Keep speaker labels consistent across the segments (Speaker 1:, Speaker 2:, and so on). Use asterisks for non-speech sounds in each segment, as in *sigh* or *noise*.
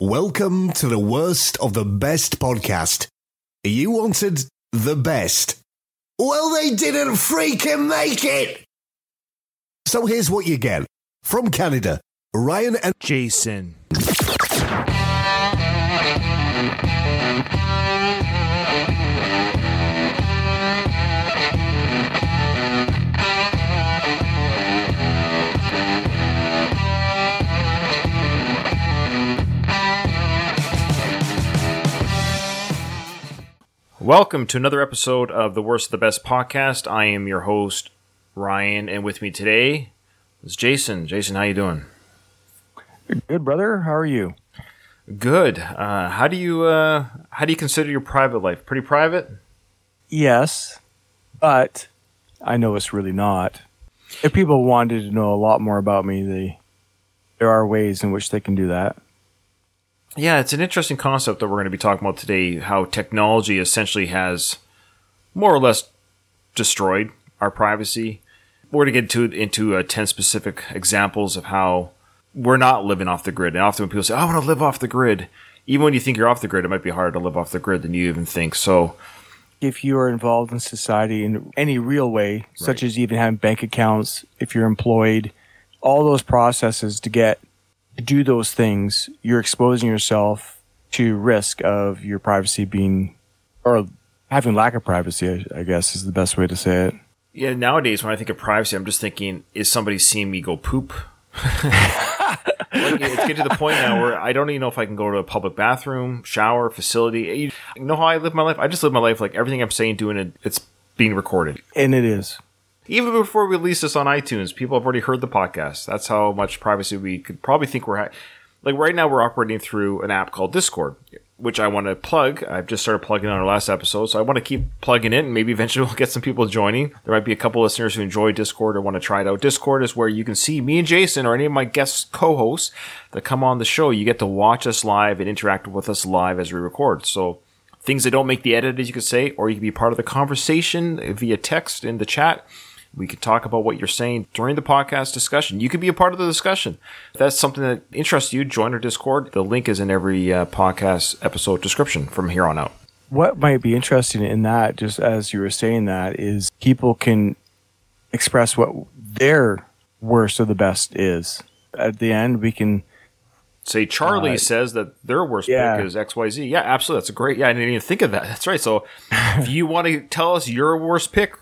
Speaker 1: Welcome to the worst of the best podcast. You wanted the best. Well, they didn't freaking make it. So here's what you get from Canada Ryan and
Speaker 2: Jason. Welcome to another episode of the Worst of the Best podcast. I am your host Ryan, and with me today is Jason. Jason, how you doing?
Speaker 3: Good, brother. How are you?
Speaker 2: Good. Uh, how do you uh, how do you consider your private life? Pretty private?
Speaker 3: Yes, but I know it's really not. If people wanted to know a lot more about me, they there are ways in which they can do that.
Speaker 2: Yeah, it's an interesting concept that we're going to be talking about today. How technology essentially has more or less destroyed our privacy. We're going to get into into uh, ten specific examples of how we're not living off the grid. And often when people say, "I want to live off the grid," even when you think you're off the grid, it might be harder to live off the grid than you even think. So,
Speaker 3: If you are involved in society in any real way, such as even having bank accounts, if you're employed, all those processes to get do those things, you're exposing yourself to risk of your privacy being or having lack of privacy. I, I guess is the best way to say it.
Speaker 2: yeah, nowadays when I think of privacy, I'm just thinking, is somebody seeing me go poop? *laughs* Like, it's getting to the point now where I don't even know if I can go to a public bathroom, shower, facility. You know how I live my life? I just live my life like everything I'm saying, doing it, it's being recorded.
Speaker 3: And it is.
Speaker 2: Even before we release this on iTunes, people have already heard the podcast. That's how much privacy we could probably think we're ha- like right now. We're operating through an app called Discord, which I want to plug. I've just started plugging on our last episode, so I want to keep plugging it, and maybe eventually *laughs* we'll get some people joining. There might be a couple listeners who enjoy Discord or want to try it out. Discord is where you can see me and Jason or any of my guest co-hosts that come on the show. You get to watch us live and interact with us live as we record. So things that don't make the edit, as you could say, or you can be part of the conversation via text in the chat. We could talk about what you're saying during the podcast discussion. You could be a part of the discussion. If that's something that interests you, join our Discord. The link is in every uh, podcast episode description from here on out.
Speaker 3: what might be interesting in that, just as you were saying that, is people can express what their worst or the best is. At the end, we can.
Speaker 2: Say Charlie
Speaker 3: Uh,
Speaker 2: says that their worst
Speaker 3: yeah.
Speaker 2: pick is XYZ. Yeah, absolutely. That's a great. Yeah, I didn't even think of that. *laughs* That's right. So if you want to tell us your worst pick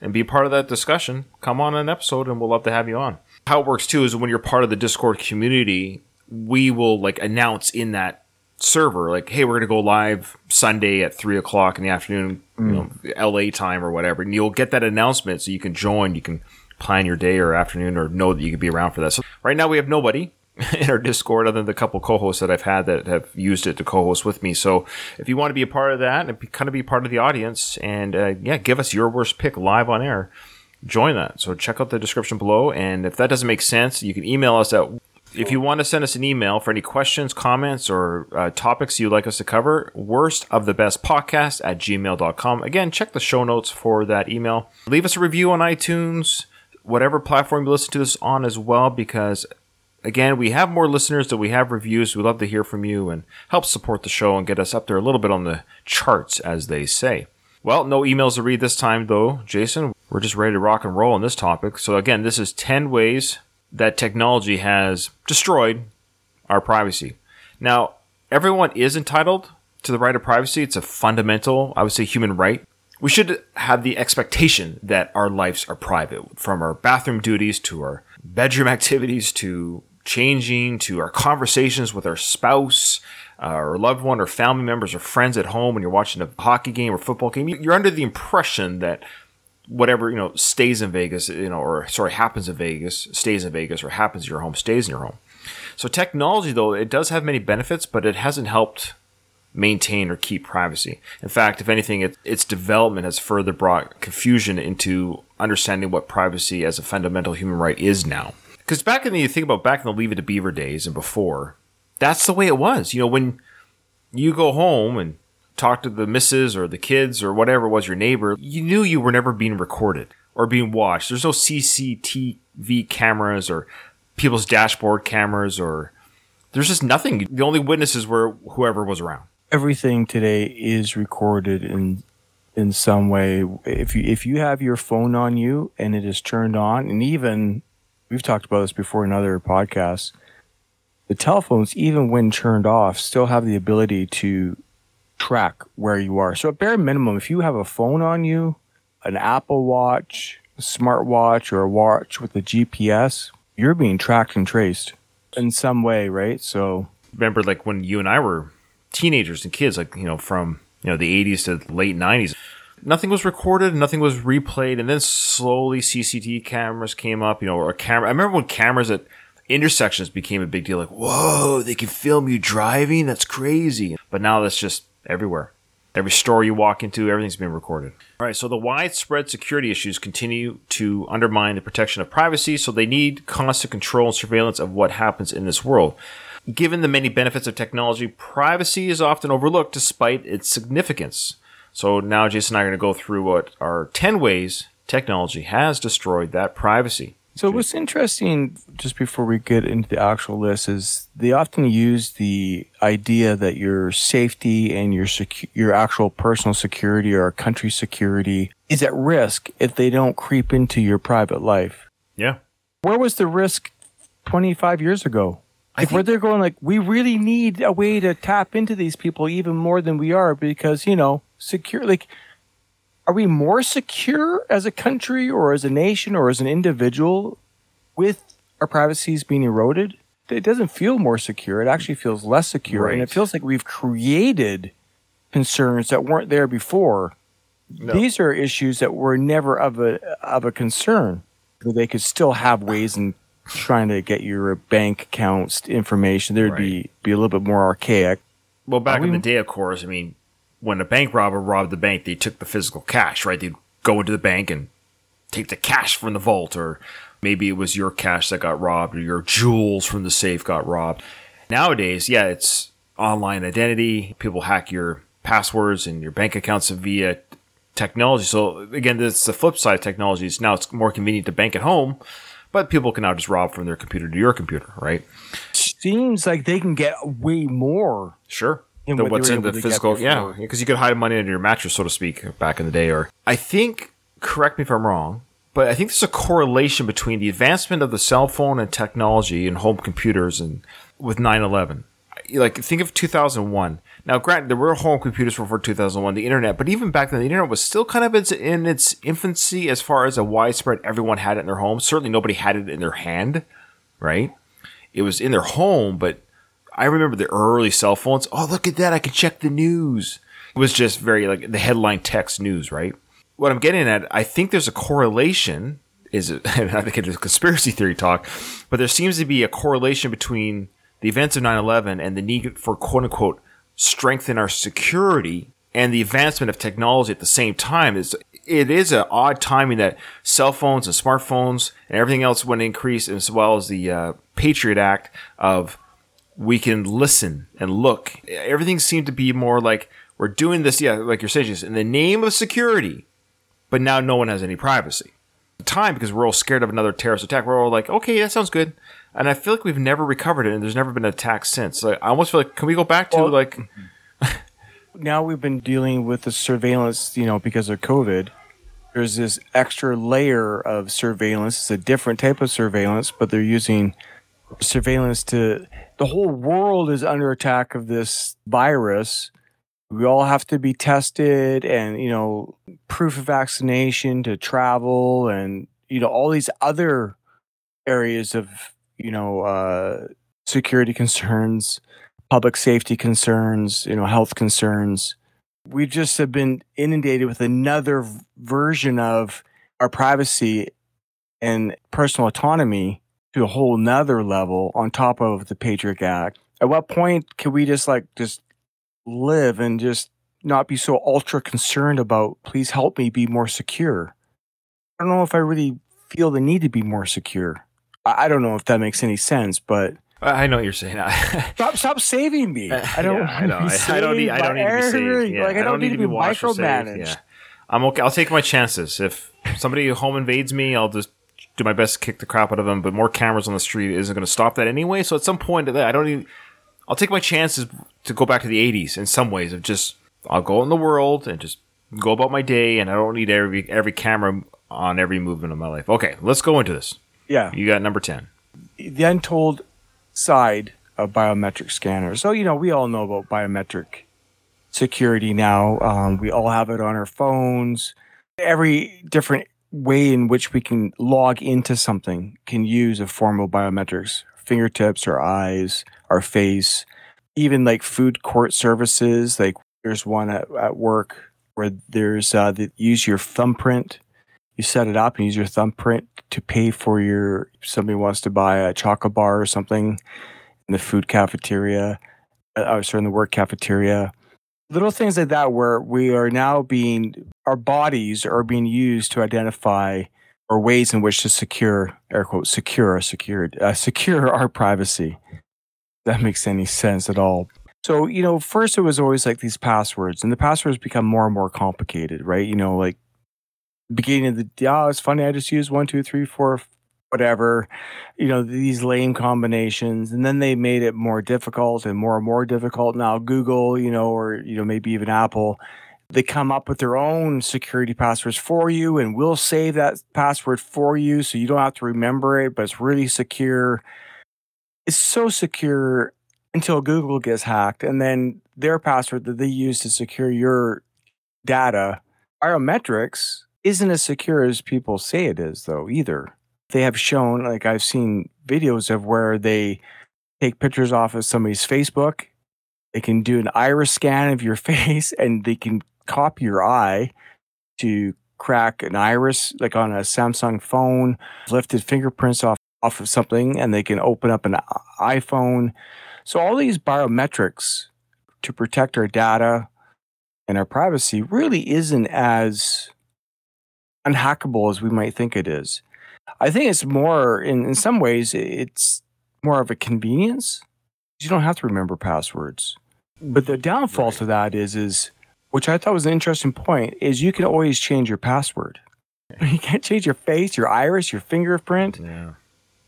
Speaker 2: and be part of that discussion, come on an episode and we'll love to have you on. How it works too is when you're part of the Discord community, we will like announce in that server, like, hey, we're gonna go live Sunday at three o'clock in the afternoon, you know, mm. LA time or whatever. And you'll get that announcement so you can join, you can plan your day or afternoon or know that you could be around for that. So right now we have nobody *laughs* in our Discord other than the couple co-hosts that I've had that have used it to co-host with me. So if you want to be a part of that and kind of be part of the audience and uh, yeah, give us your worst pick live on air, join that. So check out the description below. And if that doesn't make sense, you can email us at if you want to send us an email for any questions, comments, or uh, topics you'd like us to cover, worst of the best podcast at gmail.com. Again, check the show notes for that email. Leave us a review on iTunes, whatever platform you listen to this on as well, because again, we have more listeners than we have reviews. We'd love to hear from you and help support the show and get us up there a little bit on the charts, as they say. Well, no emails to read this time, though, Jason. We're just ready to rock and roll on this topic. So, again, this is 10 ways that technology has destroyed our privacy. Now, everyone is entitled to the right of privacy. It's a fundamental, I would say, human right. We should have the expectation that our lives are private, from our bathroom duties to our bedroom *laughs* activities to changing to our conversations with our spouse, uh, or loved one, or family members, or friends at home when you're watching a hockey game or football game. You're under the impression that whatever you know stays in Vegas, you know, or sorry, happens in Vegas, stays in Vegas, or happens in your home, stays in your home. So technology, though, it does have many benefits, but it hasn't helped maintain or keep privacy. In fact, if anything, it, its development has further brought confusion into understanding what privacy as a fundamental human right is now. Because back in the you think about back in the Leave It to Beaver days and before, that's the way it was. You know, when you go home and talk to the missus or the kids or whatever was your neighbor, you knew you were never being recorded or being watched. There's no CCTV cameras or people's dashboard cameras or there's just nothing. The only witnesses were whoever was around.
Speaker 3: Everything today is recorded in in some way. If you if you have your phone on you and it is turned on, and even we've talked about this before in other podcasts, the telephones, even when turned off, still have the ability to track where you are. So at bare minimum, if you have a phone on you, an Apple Watch, a smartwatch, or a watch with a GPS, you're being tracked and traced in some way, right? So
Speaker 2: Remember, like when you and I were teenagers and kids, like you know, from you know the 80s to late 90s, nothing was recorded, nothing was replayed, and then slowly CCTV cameras came up. You know, or a camera. I remember when cameras at intersections became a big deal. Like, whoa, they can film you driving. That's crazy. But now that's just everywhere. Every store you walk into, everything's being recorded. All right, so the widespread security issues continue to undermine the protection of privacy, so they need constant control and surveillance of what happens in this world. Given the many benefits of technology, privacy is often overlooked despite its significance. So now Jason and I are going to go through what are 10 ways technology has destroyed that privacy.
Speaker 3: So what's interesting, just before we get into the actual list, is they often use the idea that your safety and your secu- your actual personal security or country security is at risk if they don't creep into your private life.
Speaker 2: Yeah.
Speaker 3: Where was the risk 25 years ago? Like where they're going, like we really need a way to tap into these people even more than we are because you know secure. Like, are we more secure as a country or as a nation or as an individual with our privacies being eroded? It doesn't feel more secure. It actually feels less secure, and it feels like we've created concerns that weren't there before. These are issues that were never of a of a concern. They could still have ways in trying to get your bank accounts information. There'd be be a little bit more archaic.
Speaker 2: Well, back
Speaker 3: Are
Speaker 2: in the day, of course, I mean, when a bank robber robbed the bank, they took the physical cash, right? They'd go into the bank and take the cash from the vault, or maybe it was your cash that got robbed, or your jewels from the safe got robbed. Nowadays, yeah, it's online identity. People hack your passwords and your bank accounts via technology. So again, this is the flip side of technology. It's now it's more convenient to bank at home, but people can now just rob from their computer to your computer, right?
Speaker 3: Seems like they can get way more.
Speaker 2: Sure.
Speaker 3: In
Speaker 2: Than what's in the
Speaker 3: able to get
Speaker 2: physical, yeah, because you could hide money under your mattress, so to speak, back in the day. Or I think, correct me if I'm wrong, but I think there's a correlation between the advancement of the cell phone and technology and home computers and with 9/11. Like think of 2001. Now, granted, there were home computers before 2001, the internet, but even back then, the internet was still kind of in its infancy as far as a widespread. Everyone had it in their home. Certainly, nobody had it in their hand, right? It was in their home, but I remember the early cell phones. Oh, look at that. I can check the news. It was just very like the headline text news, right? What I'm getting at, I think there's a correlation, is it, *laughs* I think it's a conspiracy theory talk, but there seems to be a correlation between the events of 9 11 and the need for quote unquote strengthen our security and the advancement of technology at the same time. It is an odd timing that cell phones and smartphones and everything else went increase as well as the uh, Patriot Act of we can listen and look. Everything seemed to be more like we're doing this, yeah, like you're saying, just in the name of security, but now no one has any privacy. The time, because we're all scared of another terrorist attack, we're all like, okay, that sounds good. And I feel like we've never recovered it, and there's never been an attack since. Like, I almost feel like, can we go back to
Speaker 3: Well-
Speaker 2: like, *laughs*
Speaker 3: Now we've been dealing with the surveillance, you know, because of COVID. There's this extra layer of surveillance. It's a different type of surveillance, but they're using surveillance to the whole world is under attack of this virus. We all have to be tested and, you know, proof of vaccination to travel and, you know, all these other areas of, you know, uh, security concerns, public safety concerns, you know, health concerns. We just have been inundated with another version of our privacy and personal autonomy to a whole nother level on top of the Patriot Act. At what point can we just like just live and just not be so ultra concerned about please help me be more secure? I don't know if I really feel the need to be more secure. I I don't know if that makes any sense, but
Speaker 2: I know what you're saying. *laughs*
Speaker 3: stop stop saving me. *laughs* I don't.
Speaker 2: Yeah, I know.
Speaker 3: be
Speaker 2: I, I don't need. I don't need to be saved. Yeah,
Speaker 3: Like I don't, need, to be
Speaker 2: watched
Speaker 3: micromanaged.
Speaker 2: Yeah. I'm okay. I'll take my chances. If somebody home invades me, I'll just do my best to kick the crap out of them, but more cameras on the street isn't going to stop that anyway. So at some point, I don't even. I'll take my chances to go back to the '80s in some ways of just I'll go in the world and just go about my day, and I don't need every every camera on every movement of my life. Okay, let's go into this.
Speaker 3: Yeah,
Speaker 2: you got number ten.
Speaker 3: The untold side of biometric scanners. So you know we all know about biometric security now. Um, we all have it on our phones. Every different way in which we can log into something can use a form of biometrics fingertips, our eyes, our face, even like food court services. Like there's one at, at work where there's uh, use your thumbprint. You set it up and use your thumbprint to pay for your. Somebody wants to buy a chocolate bar or something in the food cafeteria, uh, sorry, in the work cafeteria little things like that where we are now being our bodies are being used to identify or ways in which to secure air quote secure secured uh, secure our privacy that makes any sense at all so you know first it was always like these passwords and the passwords become more and more complicated right you know like beginning of the yeah oh, it's funny i just use one two three four whatever, you know, these lame combinations. And then they made it more difficult and more and more difficult. Now, Google, you know, or, you know, maybe even Apple, they come up with their own security passwords for you and we'll save that password for you so you don't have to remember it, but it's really secure. It's so secure until Google gets hacked. And then their password that they use to secure your data, biometrics, isn't as secure as people say it is, though, either they have shown, like I've seen videos of where they take pictures off of somebody's Facebook. They can do an iris scan of your *laughs* face and they can copy your eye to crack an iris, like on a Samsung phone, lifted fingerprints off, off of something, and they can open up an uh, iPhone. So, all these biometrics to protect our data and our privacy really isn't as unhackable as we might think it is. I think it's more in, in some ways it's more of a convenience. You don't have to remember passwords. But the downfall right. to that is is which I thought was an interesting point, is you can always change your password. *laughs* You can't change your face, your iris, your fingerprint, yeah.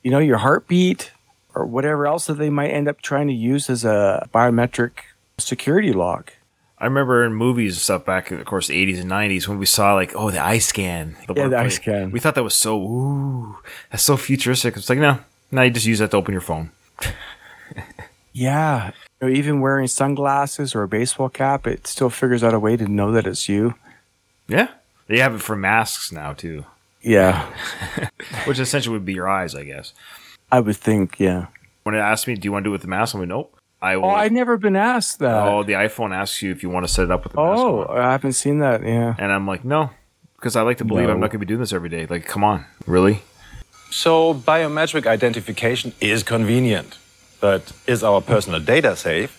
Speaker 3: you know, your heartbeat, or whatever else that they might end up trying to use as a biometric security log.
Speaker 2: I remember in movies and stuff back, in of course, eighties and nineties when we saw like, oh, the eye scan.
Speaker 3: The yeah, the eye scan.
Speaker 2: We thought that was so, ooh, that's so futuristic. It's like, no, now you just use that to open your phone. *laughs*
Speaker 3: yeah, know, even wearing sunglasses or a baseball cap, it still figures out a way to know that it's you.
Speaker 2: Yeah, they have it for masks now too.
Speaker 3: Yeah, *laughs*
Speaker 2: which essentially would be your eyes, I guess.
Speaker 3: I would think, yeah.
Speaker 2: When it asked me, "Do you want to do it with the mask?" I'm like, "Nope."
Speaker 3: I oh, will, oh, I've never been asked that.
Speaker 2: Oh, the iPhone asks you if you want to set it up with the
Speaker 3: Oh, I haven't seen that. Yeah.
Speaker 2: And I'm like, no, because I like to believe no. I'm not going to be doing this every day. Like, come on, really?
Speaker 4: So biometric identification is convenient, but is our personal data safe?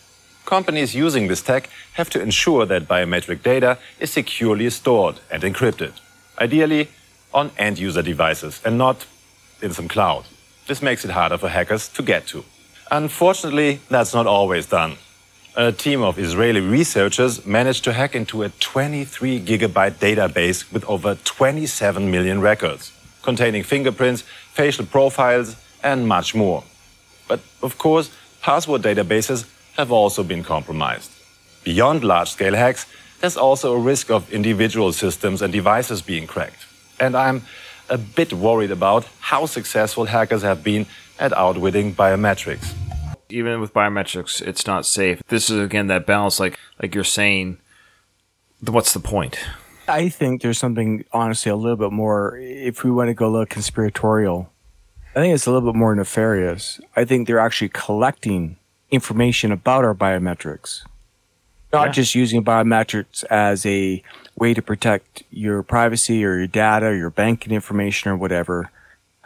Speaker 4: Companies using this tech have to ensure that biometric data is securely stored and encrypted, ideally on end user devices and not in some cloud. This makes it harder for hackers to get to. Unfortunately, that's not always done. A team of Israeli researchers managed to hack into a 23 gigabyte database with over 27 million records, containing fingerprints, facial profiles, and much more. But of course, password databases have also been compromised. Beyond large scale hacks, there's also a risk of individual systems and devices being cracked. And I'm a bit worried about how successful hackers have been at outwitting biometrics.
Speaker 2: Even with biometrics, it's not safe. This is again that balance, like like you're saying. What's the point?
Speaker 3: I think there's something honestly a little bit more. If we want to go a little conspiratorial, I think it's a little bit more nefarious. I think they're actually collecting information about our biometrics, not yeah. just using biometrics as a way to protect your privacy or your data, or your banking information or whatever.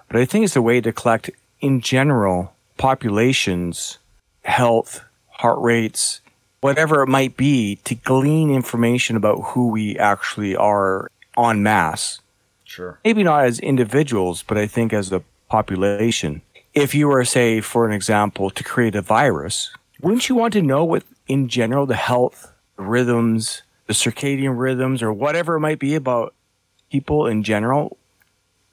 Speaker 3: But I think it's a way to collect in general, populations, health, heart rates, whatever it might be, to glean information about who we actually are en masse.
Speaker 2: Sure.
Speaker 3: Maybe not as individuals, but I think as a population. If you were, say, for an example, to create a virus, wouldn't you want to know what, in general, the health, the rhythms, the circadian rhythms, or whatever it might be about people in general,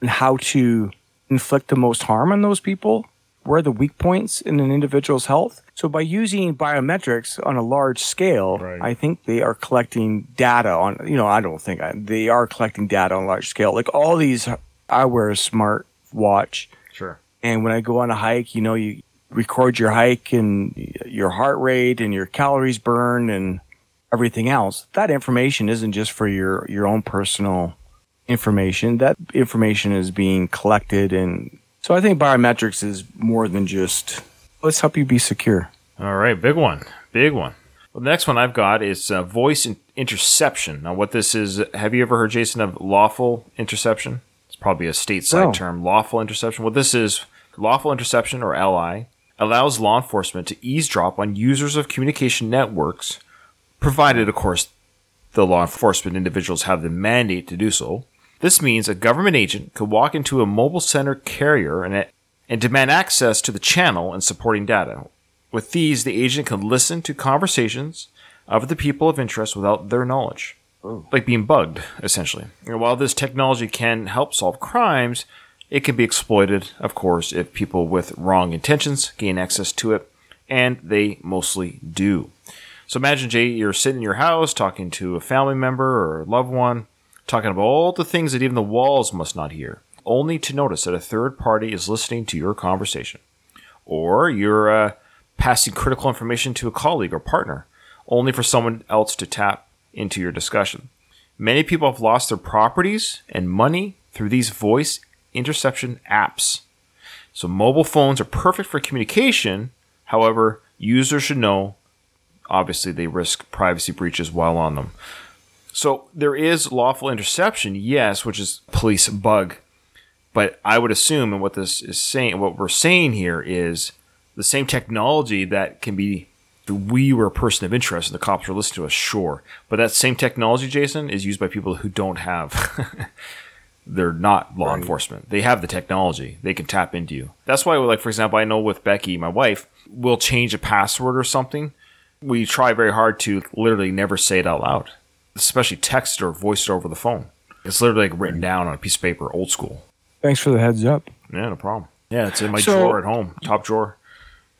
Speaker 3: and how to inflict the most harm on those people? Where are the weak points in an individual's health? So by using biometrics on a large scale,
Speaker 2: Right.
Speaker 3: I think they are collecting data on, you know, I don't think I, they are collecting data on a large scale. Like all these, I wear a smart watch
Speaker 2: Sure.
Speaker 3: and when I go on a hike, you know, you record your hike and your heart rate and your calories burned and everything else. That information isn't just for your, your own personal information. That information is being collected. And so I think biometrics is more than just let's help you be secure.
Speaker 2: All right, big one, big one. Well, the next one I've got is uh, voice interception. Now, what this is, have you ever heard, Jason, of lawful interception? Probably a stateside
Speaker 3: No.
Speaker 2: term, lawful interception. What this is, lawful interception, or LI, allows law enforcement to eavesdrop on users of communication networks, provided, of course, the law enforcement individuals have the mandate to do so. This means a government agent could walk into a mobile center carrier and, and demand access to the channel and supporting data. With these, the agent can listen to conversations of the people of interest without their knowledge. Like being bugged, essentially. And while this technology can help solve crimes, it can be exploited, of course, if people with wrong intentions gain access to it, and they mostly do. So imagine, Jay, you're sitting in your house talking to a family member or a loved one, talking about all the things that even the walls must not hear, only to notice that a third party is listening to your conversation. Or you're uh, passing critical information to a colleague or partner, only for someone else to tap into your discussion. Many people have lost their properties and money through these voice interception apps. So mobile phones are perfect for communication. However, users should know obviously they risk privacy breaches while on them. So there is lawful interception, yes, which is police bug. But I would assume, and what this is saying, what we're saying here is the same technology that can be. We were a person of interest, and the cops were listening to us. Sure, but that same technology, Jason, is used by people who don't have. *laughs* they're not law enforcement. They have the technology. They can tap into you. That's why, like for example, I know with Becky, my wife, we'll change a password or something. We try very hard to literally never say it out loud, especially text or voice it over the phone. It's literally like written down on a piece of paper, old school.
Speaker 3: Thanks for the heads up.
Speaker 2: Yeah, no problem. Yeah, it's in my
Speaker 3: So-
Speaker 2: drawer at home, top drawer.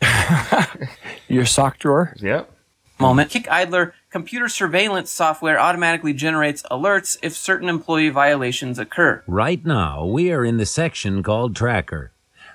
Speaker 2: *laughs*
Speaker 3: Your sock drawer?
Speaker 2: Yep.
Speaker 5: moment. Kickidler computer surveillance software automatically generates alerts if certain employee violations occur.
Speaker 6: Right now, we are in the section called Tracker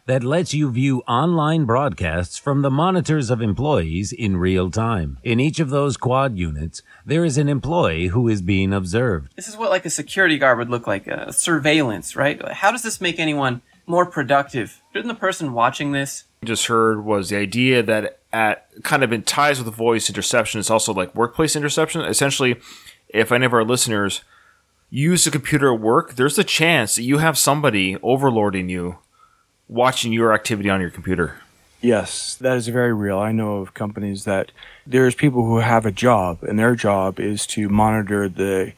Speaker 6: that lets you view online broadcasts from the monitors of employees in real time. In each of those quad units, there is an employee who is being observed.
Speaker 5: This is what like a security guard would look like, uh, surveillance, right? How does this make anyone more productive? Shouldn't the person watching this
Speaker 2: just heard was the idea that at kind of in ties with voice interception it's also like workplace interception essentially if any of our listeners use a computer at work there's a chance that you have somebody overlording you watching your activity on your computer
Speaker 3: Yes, that is very real. I know of companies that there's people who have a job, and their job is to monitor the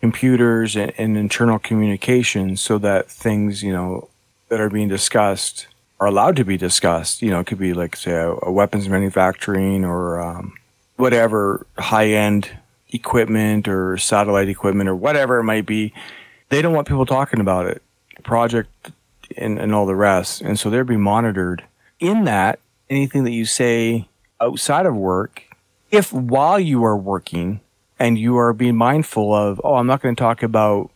Speaker 3: computers and, and internal communications so that things, you know, that are being discussed are allowed to be discussed. You know, it could be like, say, a, a weapons manufacturing or um, whatever high end equipment or satellite equipment or whatever it might be. They don't want people talking about it, project and, and all the rest. And so they're being monitored. In that, anything that you say outside of work, if while you are working and you are being mindful of, oh, I'm not going to talk about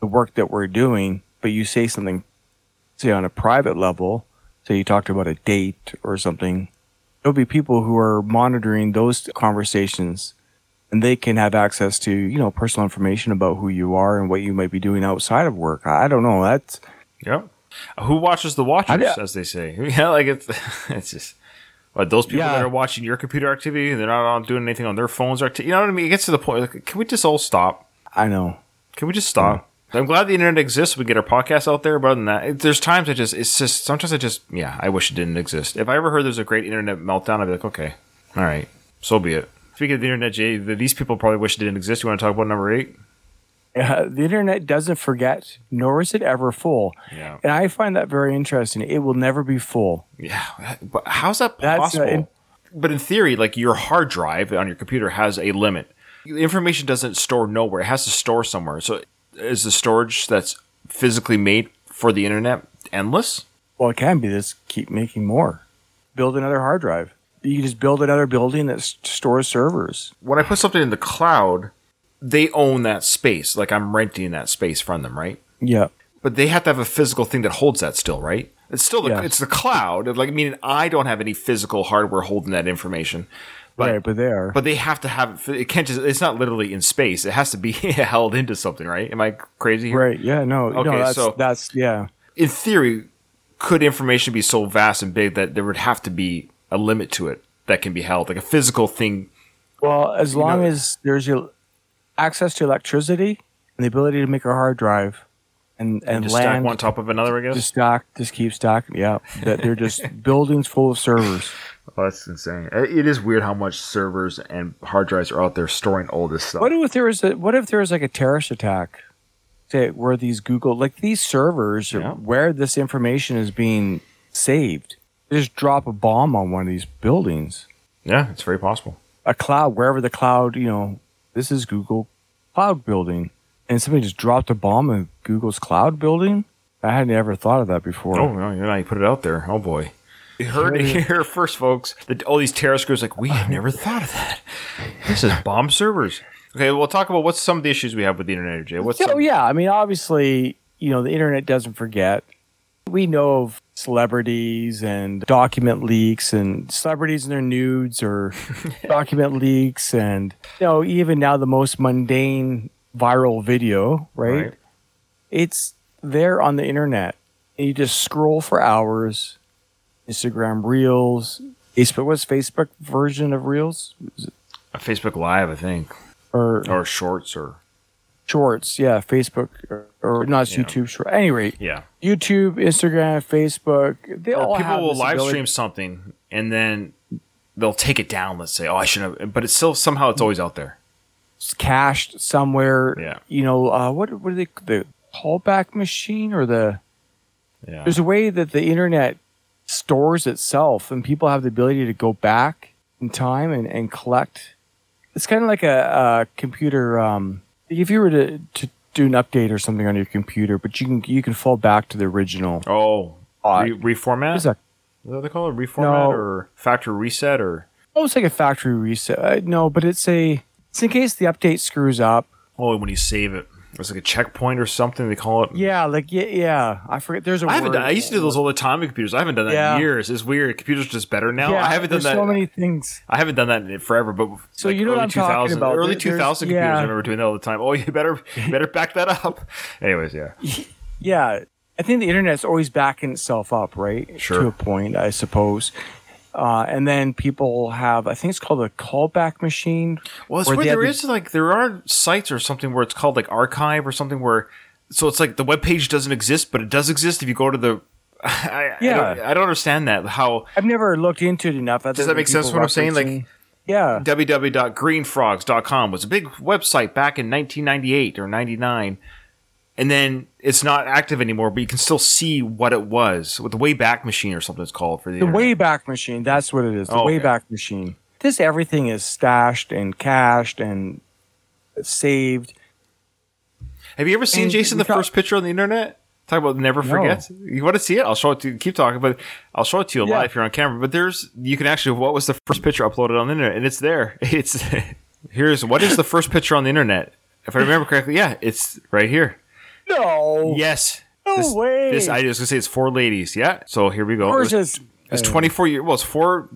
Speaker 3: the work that we're doing, but you say something, say on a private level, say you talked about a date or something, there'll be people who are monitoring those conversations and they can have access to, you know, personal information about who you are and what you might be doing outside of work. I don't know. That's,
Speaker 2: yep who watches the watchers
Speaker 3: I-
Speaker 2: as they say *laughs* yeah like it's *laughs* it's just but those people
Speaker 3: Yeah.
Speaker 2: that are watching your computer activity they're not on doing anything on their phones or acti- you know what i mean it gets to the point like, can we just all stop
Speaker 3: I know.
Speaker 2: Can we just stop? I'm glad the internet exists. We get our podcast out there. But other than that, it, there's times I just, it's just, sometimes I just, yeah, I wish it didn't exist. If I ever heard there's a great internet meltdown, I'd be like, okay, all right, so be it. Speaking of the internet, Jay, th- these people probably wish it didn't exist. You want to talk about number eight?
Speaker 3: Uh, the internet doesn't forget, nor is it ever full.
Speaker 2: Yeah.
Speaker 3: And I find that very interesting. It will never be full.
Speaker 2: Yeah, but how's that
Speaker 3: uh,
Speaker 2: possible?
Speaker 3: in-
Speaker 2: but in theory, like your hard drive on your computer has a limit. The information doesn't store nowhere; it has to store somewhere. So, is the storage that's physically made for the internet endless?
Speaker 3: Well, it can be. Just keep making more. Build another hard drive. You can just build another building that stores servers.
Speaker 2: When I put something in the cloud, they own that space. Like I'm renting that space from them, right?
Speaker 3: Yeah.
Speaker 2: But they have to have a physical thing that holds that still, right? It's still the,
Speaker 3: Yes.
Speaker 2: it's the cloud. Like I mean, I don't have any physical hardware holding that information. But
Speaker 3: right, but they are.
Speaker 2: but they have to have it. It can't just. It's not literally in space. It has to be *laughs* held into something, right? Am I crazy here?
Speaker 3: right. Yeah. No.
Speaker 2: Okay,
Speaker 3: no. That's
Speaker 2: so-
Speaker 3: that's yeah.
Speaker 2: in theory, could information be so vast and big that there would have to be a limit to it that can be held, like a physical thing?
Speaker 3: Well, as long
Speaker 2: know-
Speaker 3: as there's el- access to electricity and the ability to make a hard drive, and and
Speaker 2: Just stack
Speaker 3: land
Speaker 2: one on top of another, I guess.
Speaker 3: just stack, just keep stacking. Yeah, that they're just *laughs* buildings full of servers.
Speaker 2: Oh, that's insane. It is weird how much servers and hard drives are out there storing all this stuff.
Speaker 3: What if there was a what if there was like a terrorist attack? Say where these Google like these servers
Speaker 2: Yeah.
Speaker 3: where this information is being saved. Just drop a bomb on one of these buildings.
Speaker 2: yeah, it's very possible.
Speaker 3: A cloud, wherever the cloud, you know, this is Google cloud building. And somebody just dropped a bomb in Google's cloud building. I hadn't ever thought of that before.
Speaker 2: Oh, no, you know, you put it out there. Oh boy. You heard it here *laughs* first, folks. That all these terrorist groups like we have never thought of that. This is bomb servers. Okay, we'll talk about what's some of the issues we have with the internet, Jay. What's
Speaker 3: So
Speaker 2: some,
Speaker 3: yeah, I mean, obviously, you know, the internet doesn't forget. We know of celebrities and document leaks and celebrities and their nudes or *laughs* document leaks and you know, even now the most mundane viral video, right?
Speaker 2: Right.
Speaker 3: It's there on the internet. And you just scroll for hours. Instagram Reels, Facebook. What's Facebook version of Reels?
Speaker 2: A Facebook Live, I think,
Speaker 3: Or
Speaker 2: or Shorts, or
Speaker 3: Shorts? Yeah, Facebook or, or not
Speaker 2: Yeah.
Speaker 3: YouTube Short. At any rate,
Speaker 2: yeah.
Speaker 3: YouTube, Instagram, Facebook, they all
Speaker 2: Or people
Speaker 3: have
Speaker 2: will live
Speaker 3: ability-
Speaker 2: stream something and then they'll take it down. Let's say, oh, I shouldn't have, but it's still somehow it's always out there.
Speaker 3: It's cached somewhere.
Speaker 2: Yeah.
Speaker 3: You know, uh, what what are they the callback machine or the
Speaker 2: Yeah,
Speaker 3: there's a way that the internet stores itself and people have the ability to go back in time and, and collect. It's kind of like a, a computer. Um, if you were to, to do an update or something on your computer, but you can you can fall back to the original.
Speaker 2: oh, re- reformat.
Speaker 3: Is that
Speaker 2: Is that what they call it? Reformat
Speaker 3: No.
Speaker 2: or factory reset or
Speaker 3: almost like a factory reset? Uh, no, but it's a it's in case the update screws up.
Speaker 2: oh, when you save it, it's like a checkpoint or something. They call it.
Speaker 3: Yeah, like yeah, yeah. I forget. There's a
Speaker 2: I haven't.
Speaker 3: word.
Speaker 2: Done, I used to do those all the time with computers. I haven't done that
Speaker 3: Yeah.
Speaker 2: in years. It's weird. Computers are just better now.
Speaker 3: Yeah,
Speaker 2: I haven't done that.
Speaker 3: so many things.
Speaker 2: I haven't done that in forever, but
Speaker 3: So
Speaker 2: like
Speaker 3: you know what I'm talking about.
Speaker 2: Early
Speaker 3: There-
Speaker 2: two computers.
Speaker 3: yeah.
Speaker 2: I remember doing that all the time. Oh, you better you better back that up. *laughs* Anyways, yeah. *laughs*
Speaker 3: Yeah, I think the internet's always backing itself up, right?
Speaker 2: Sure.
Speaker 3: To a point, I suppose. Uh, and then people have, I think it's called a callback machine.
Speaker 2: Well, it's
Speaker 3: where have
Speaker 2: There
Speaker 3: the-
Speaker 2: is like there are sites or something where it's called like archive or something where so it's like the web page doesn't exist, but it does exist if you go to the. *laughs* I, I,
Speaker 3: Yeah.
Speaker 2: don't, I don't understand that. How
Speaker 3: I've never looked into it enough.
Speaker 2: Does that make sense what I'm saying? Like-
Speaker 3: yeah,
Speaker 2: www.greenfrogs.com was a big website back in 1998 or 99 and then it's not active anymore but you can still see what it was with the wayback machine or something it's called for the,
Speaker 3: the
Speaker 2: internet.
Speaker 3: Wayback Machine. That's what it is. The
Speaker 2: Oh, okay.
Speaker 3: Wayback Machine. This everything is stashed and cached and saved.
Speaker 2: have you ever seen
Speaker 3: And
Speaker 2: jason the
Speaker 3: talk-
Speaker 2: first picture on the internet talk about never
Speaker 3: No.
Speaker 2: forget you want to see it i'll show it to you keep talking but i'll show it to you
Speaker 3: Yeah.
Speaker 2: live here on camera but there's you can actually what was the first picture uploaded on the internet and it's there *laughs* it's here's what is the first picture on the internet if i remember correctly yeah it's right here
Speaker 3: No.
Speaker 2: yes
Speaker 3: No
Speaker 2: this,
Speaker 3: way.
Speaker 2: This I was gonna say it's four ladies. Yeah. So here we go. It was-
Speaker 3: Versus.
Speaker 2: It's 24 years. Well, it's four,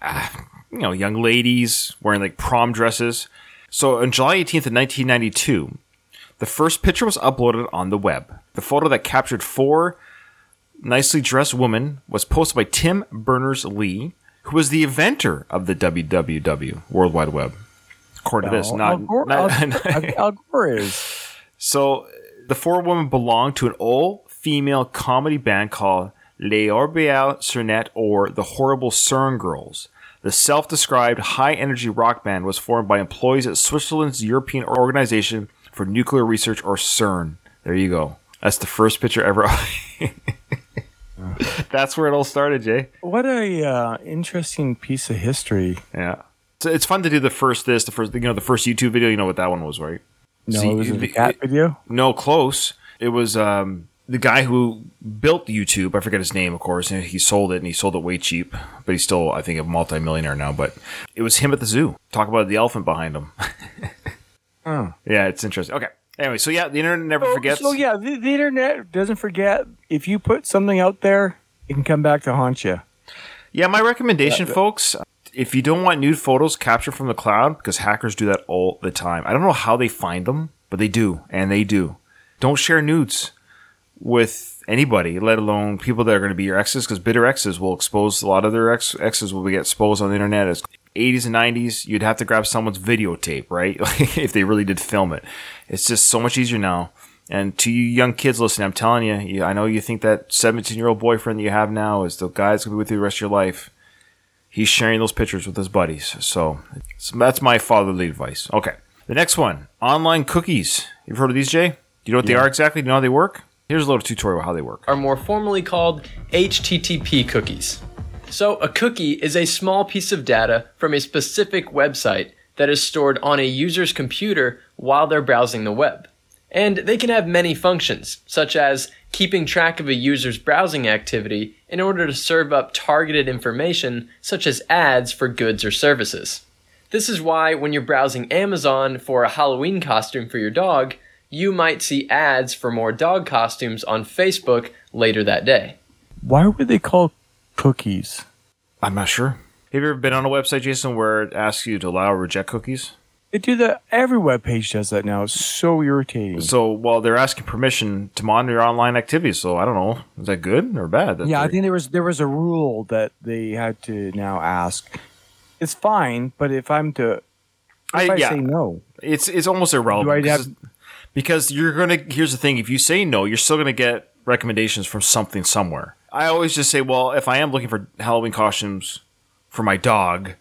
Speaker 2: uh, you know, young ladies wearing like prom dresses. So on July 18th of 1992, the first picture was uploaded on the web. The photo that captured four nicely dressed women was posted by Tim Berners Lee, who was the inventor of the WWW World Wide Web. According to this,
Speaker 3: Al
Speaker 2: not,
Speaker 3: Gore,
Speaker 2: not-
Speaker 3: Al, *laughs* Al Gore is.
Speaker 2: so the four women belonged to an all female comedy band called Les Horribles Cernettes or the Horrible CERN Girls. The self described high energy rock band was formed by employees at Switzerland's European Organization for Nuclear Research or CERN. There you go. That's the first picture ever. *laughs* That's where it all started, Jay.
Speaker 3: What a uh, interesting piece of history.
Speaker 2: Yeah. So it's fun to do the first this, the first you know, the first YouTube video, you know what that one was, right?
Speaker 3: No,
Speaker 2: See,
Speaker 3: it was a cat video.
Speaker 2: No, close. It was um, the guy who built YouTube, I forget his name, of course, and he sold it and he sold it way cheap, but he's still, I think, a multimillionaire now. But it was him at the zoo. Talk about the elephant behind him.
Speaker 3: Oh. *laughs*
Speaker 2: Yeah, it's interesting. Okay. Anyway, so yeah, the internet never
Speaker 3: So-
Speaker 2: forgets.
Speaker 3: So yeah, the, the internet doesn't forget. If you put something out there, it can come back to haunt you.
Speaker 2: Yeah, my recommendation, folks, if you don't want nude photos captured from the cloud, because hackers do that all the time. I don't know how they find them, but they do, and they do. Don't share nudes with anybody, let alone people that are going to be your exes, because bitter exes will expose a lot of their ex- exes will get exposed on the internet. As 80s and 90s, you'd have to grab someone's videotape, right? *laughs* If they really did film it. It's just so much easier now. And to you young kids listening, I'm telling you I know you think that 17 year old boyfriend that you have now is the guy that's going to be with you the rest of your life. He's sharing those pictures with his buddies. So, so that's my fatherly advice. Okay. The next one online cookies. You've heard of these, Jay? Do you know what they are exactly? Do you know how they work? Here's a little tutorial how they work.
Speaker 7: are more formally called HTTP cookies. So, a cookie is a small piece of data from a specific website that is stored on a user's computer while they're browsing the web. And they can have many functions, such as keeping track of a user's browsing activity in order to serve up targeted information, such as ads for goods or services. This is why when you're browsing Amazon for a Halloween costume for your dog, you might see ads for more dog costumes on Facebook later that day.
Speaker 3: Why were they called cookies?
Speaker 2: I'm not sure. Have you ever been on a website, Jason, where it asks you to allow or reject cookies?
Speaker 3: They do that. Every web page does that now. It's so irritating.
Speaker 2: So, well, they're asking permission to monitor your online activities. So, I don't know. Is that good or bad? that
Speaker 3: yeah, I think there was there was a rule that they had to now ask. It's fine, but if I'm to, if
Speaker 2: I-
Speaker 3: I,
Speaker 2: yeah.
Speaker 3: say no,
Speaker 2: it's it's almost irrelevant
Speaker 3: Do have-
Speaker 2: because, because you're gonna here's the thing if you say no you're still gonna get recommendations from something somewhere i always just say well if i am looking for halloween costumes for my dog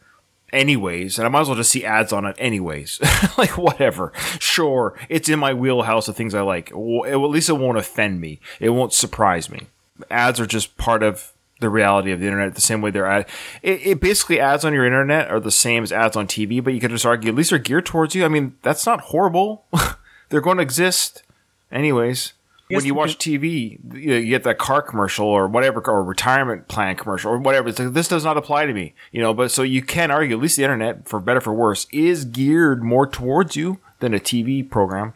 Speaker 2: anyways and i might as well just see ads on it anyways. *laughs* Like whatever. Sure it's in my wheelhouse of things i like. At least it won't offend me. It won't surprise me. Ads are just part of the reality of the internet the same way they're ad it, it basically ads on your internet are the same as ads on tv but you could just argue at least they're geared towards you. I mean that's not horrible. *laughs* They're going to exist anyways when you watch TV, you, get that car commercial or whatever, or retirement plan commercial or whatever. It's like, this does not apply to me, you know. But so you can argue, at least the internet, for better for worse, is geared more towards you than a TV program.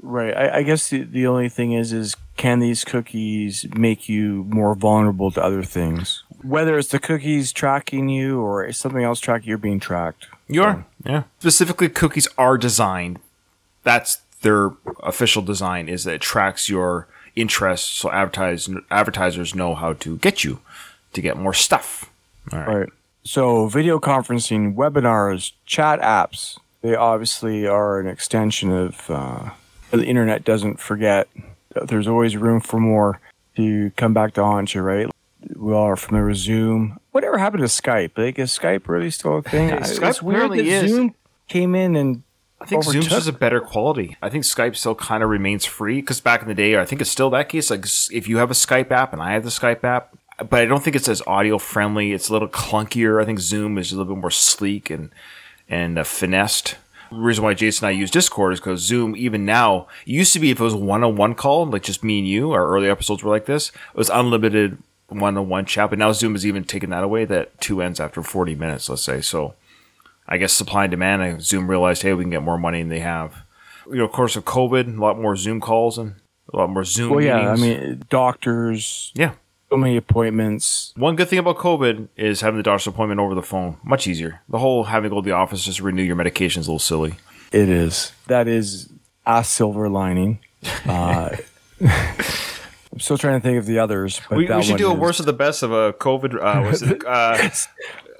Speaker 3: right? I, I guess the, the only thing is, is can these cookies make you more vulnerable to other things? Whether it's the cookies tracking you or something else tracking you're being tracked.
Speaker 2: You are, yeah. Specifically, cookies are designed. That's their official design is that it tracks your interests, so advertise, advertisers know how to get you to get more stuff. All right.
Speaker 3: Right. So video conferencing, webinars, chat apps, they obviously are an extension of uh, the internet doesn't forget. that There's always room for more to come back to haunt you, right? We all are familiar with Zoom. Whatever happened to Skype? Like, is Skype really still a thing? *laughs*
Speaker 2: Skype
Speaker 3: It's weird
Speaker 2: apparently
Speaker 3: that
Speaker 2: is.
Speaker 3: Zoom came in and
Speaker 2: I think Zoom's
Speaker 3: overtook-
Speaker 2: just a better quality. I think Skype still kind of remains free because back in the day, I think it's still that case. Like if you have a Skype app and I have the Skype app, but I don't think it's as audio friendly. It's a little clunkier. I think Zoom is a little bit more sleek and and uh, finessed. The reason why Jason and I use Discord is because Zoom, even now, used to be if it was one on one call, like just me and you, our early episodes were like this, it was unlimited one on one chat. But now Zoom has even taken that away, that two ends after 40 minutes, let's say. So I guess supply and demand, I Zoom realized, hey, we can get more money than they have. You know, of course, of COVID, a lot more Zoom calls and a lot more Zoom
Speaker 3: well, yeah. I mean, doctors,
Speaker 2: yeah.
Speaker 3: so many appointments.
Speaker 2: One good thing about COVID is having the doctor's appointment over the phone. Much easier. The whole having to go to the office just to renew your medication is a little silly.
Speaker 3: It is. That is a silver lining. *laughs* Uh, *laughs* I'm still trying to think of the others. But
Speaker 2: We, we should do a
Speaker 3: is-
Speaker 2: worst of the best of a COVID. Uh, what's it, *laughs* uh,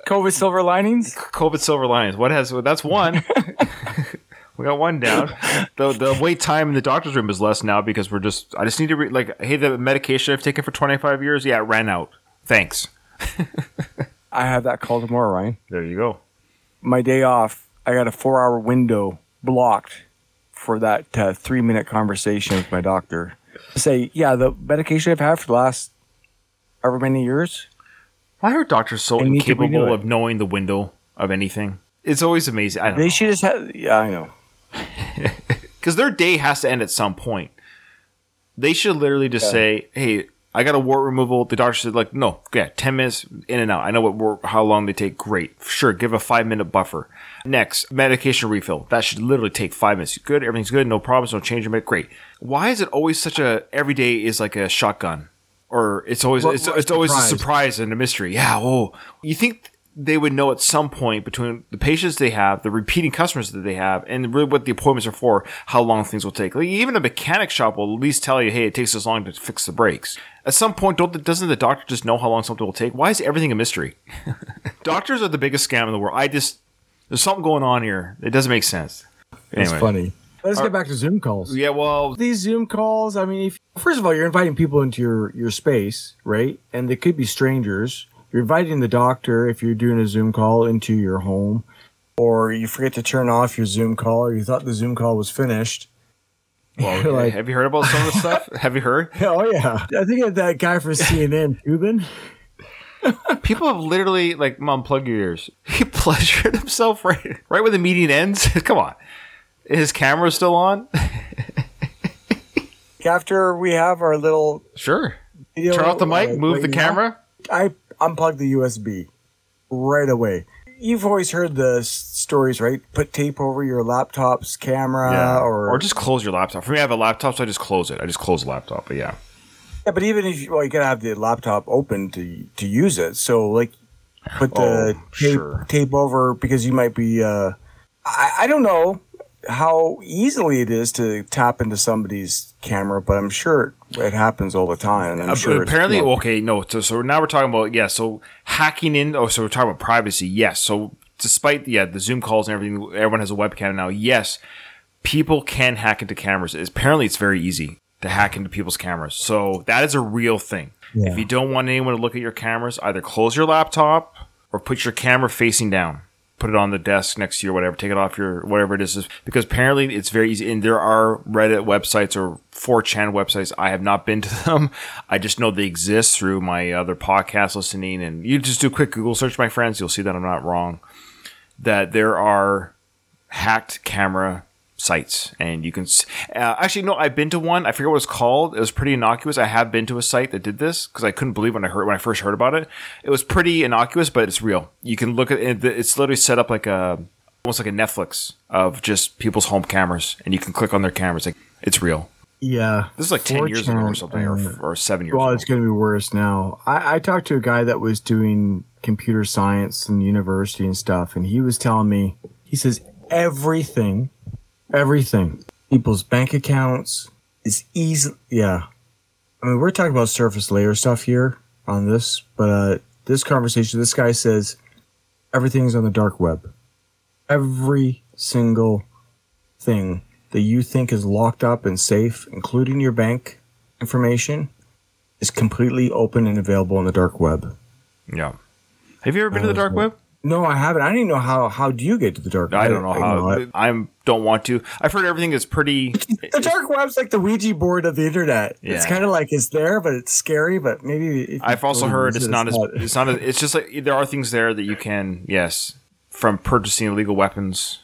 Speaker 3: COVID silver linings.
Speaker 2: COVID silver linings. What has that's one. *laughs* *laughs* we got one down. The the wait time in the doctor's room is less now because we're just. I just need to re- like, hey, the medication I've taken for 25 years, yeah, it ran out. Thanks. *laughs*
Speaker 3: I have that call tomorrow, Ryan.
Speaker 2: There you go.
Speaker 3: My day off, I got a four hour window blocked for that uh, three minute conversation with my doctor. Say, yeah, the medication I've had for the last however many years.
Speaker 2: Why are doctors so
Speaker 3: They need to renew
Speaker 2: incapable of knowing the window of anything? It's always amazing. I don't
Speaker 3: They
Speaker 2: know.
Speaker 3: should just have. Yeah, I know. *laughs*
Speaker 2: because their day has to end at some point. They should literally just say, "Hey, I got a wart removal." The doctor said, "Like, no, yeah, ten minutes in and out. I know what wart, how long they take. Great, sure. Give a five minute buffer. Next, medication refill. That should literally take five minutes. Good, everything's good, no problems, no change. Great. Why is it always such a every day is like a shotgun, or it's always
Speaker 3: What-
Speaker 2: it's, it's always a
Speaker 3: surprise?
Speaker 2: and a mystery? Yeah. Oh, you think they would know at some point between the patients they have, the repeating customers that they have, and really what the appointments are for, how long things will take. Like even a mechanic shop will at least tell you, hey, it takes this long to fix the brakes. At some point, don't doesn't the doctor just know how long something will take? Why is everything a mystery? *laughs* Doctors are the biggest scam in the world. I just there's something going on here. It doesn't make sense.
Speaker 3: It's
Speaker 2: Anyway.
Speaker 3: funny. Let's get back to Zoom calls.
Speaker 2: Yeah, well,
Speaker 3: These Zoom calls, I mean, if first of all, you're inviting people into your your space, right? And they could be strangers. You're inviting the doctor if you're doing a Zoom call into your home, or you forget to turn off your Zoom call, or you thought the Zoom call was finished. *laughs*
Speaker 2: well *laughs*
Speaker 3: like,
Speaker 2: have you heard about some of the stuff? *laughs* Have you heard?
Speaker 3: oh yeah, I think of that guy from CNN, Toobin.
Speaker 2: People have literally like, mom, plug your ears. He pleasured himself right right when the meeting ends. Come on, his camera's still on. *laughs*
Speaker 3: After we have our little
Speaker 2: Sure.
Speaker 3: video,
Speaker 2: Turn off the mic. Move
Speaker 3: right
Speaker 2: the
Speaker 3: now,
Speaker 2: camera.
Speaker 3: I unplug the USB right away. You've always heard the s- stories, right? Put tape over your laptop's camera, or
Speaker 2: or just close your laptop. For me, I have a laptop, so I just close it. I just close the laptop. But yeah,
Speaker 3: yeah. But even if you, well, you gotta have the laptop open to to use it. So like, put the
Speaker 2: Oh,
Speaker 3: tape
Speaker 2: sure.
Speaker 3: tape over because you might be. Uh, I I don't know how easily it is to tap into somebody's camera, but I'm sure it happens all the time. and I'm
Speaker 2: Uh,
Speaker 3: sure it's-
Speaker 2: apparently,
Speaker 3: well,
Speaker 2: okay, no. So, so now we're talking about yeah. So hacking in. Oh, so we're talking about privacy. Yes. So despite yeah the Zoom calls and everything, everyone has a webcam now. Yes, people can hack into cameras. It's- apparently, it's very easy to hack into people's cameras. So that is a real thing.
Speaker 3: Yeah.
Speaker 2: If you don't want anyone to look at your cameras, either close your laptop or put your camera facing down. Put it on the desk next to you or whatever. Take it off your whatever it is. Because apparently it's very easy. And there are Reddit websites or 4chan websites. I have not been to *laughs* them. I just know they exist through my other podcast listening. And you just do a quick Google search, my friends. You'll see that I'm not wrong. That there are hacked camera sites and you can uh, actually no i've been to one. I forget what it's called. It was pretty innocuous. I have been to a site that did this because i couldn't believe when i heard when i first heard about it. It was pretty innocuous but it's real. You can look at it it's literally set up like a almost like a netflix of just people's home cameras and you can click on their cameras like it's real.
Speaker 3: Yeah,
Speaker 2: this is like 10 years ago or something or, or 7 years
Speaker 3: Well,
Speaker 2: ago.
Speaker 3: it's going to be worse now. I, I talked to a guy that was doing computer science in university and stuff, and he was telling me, he says, everything, everything, people's bank accounts is easy. Yeah. I mean, we're talking about surface layer stuff here on this, but uh, this conversation, this guy says everything's on the dark web. Every single thing that you think is locked up and safe, including your bank information, is completely open and available on the dark web.
Speaker 2: yeah have you ever been to the dark web
Speaker 3: No, I haven't. I don't even know how. How do you get to the dark web?
Speaker 2: i don't know how
Speaker 3: I-
Speaker 2: i don't want to i've heard everything is pretty *laughs*
Speaker 3: the dark web's like the Ouija board of the internet. It's kind of like it's there, but it's scary. But maybe
Speaker 2: I've also heard it's not as it's not as, it's just like there are things there that you can yes from purchasing illegal weapons,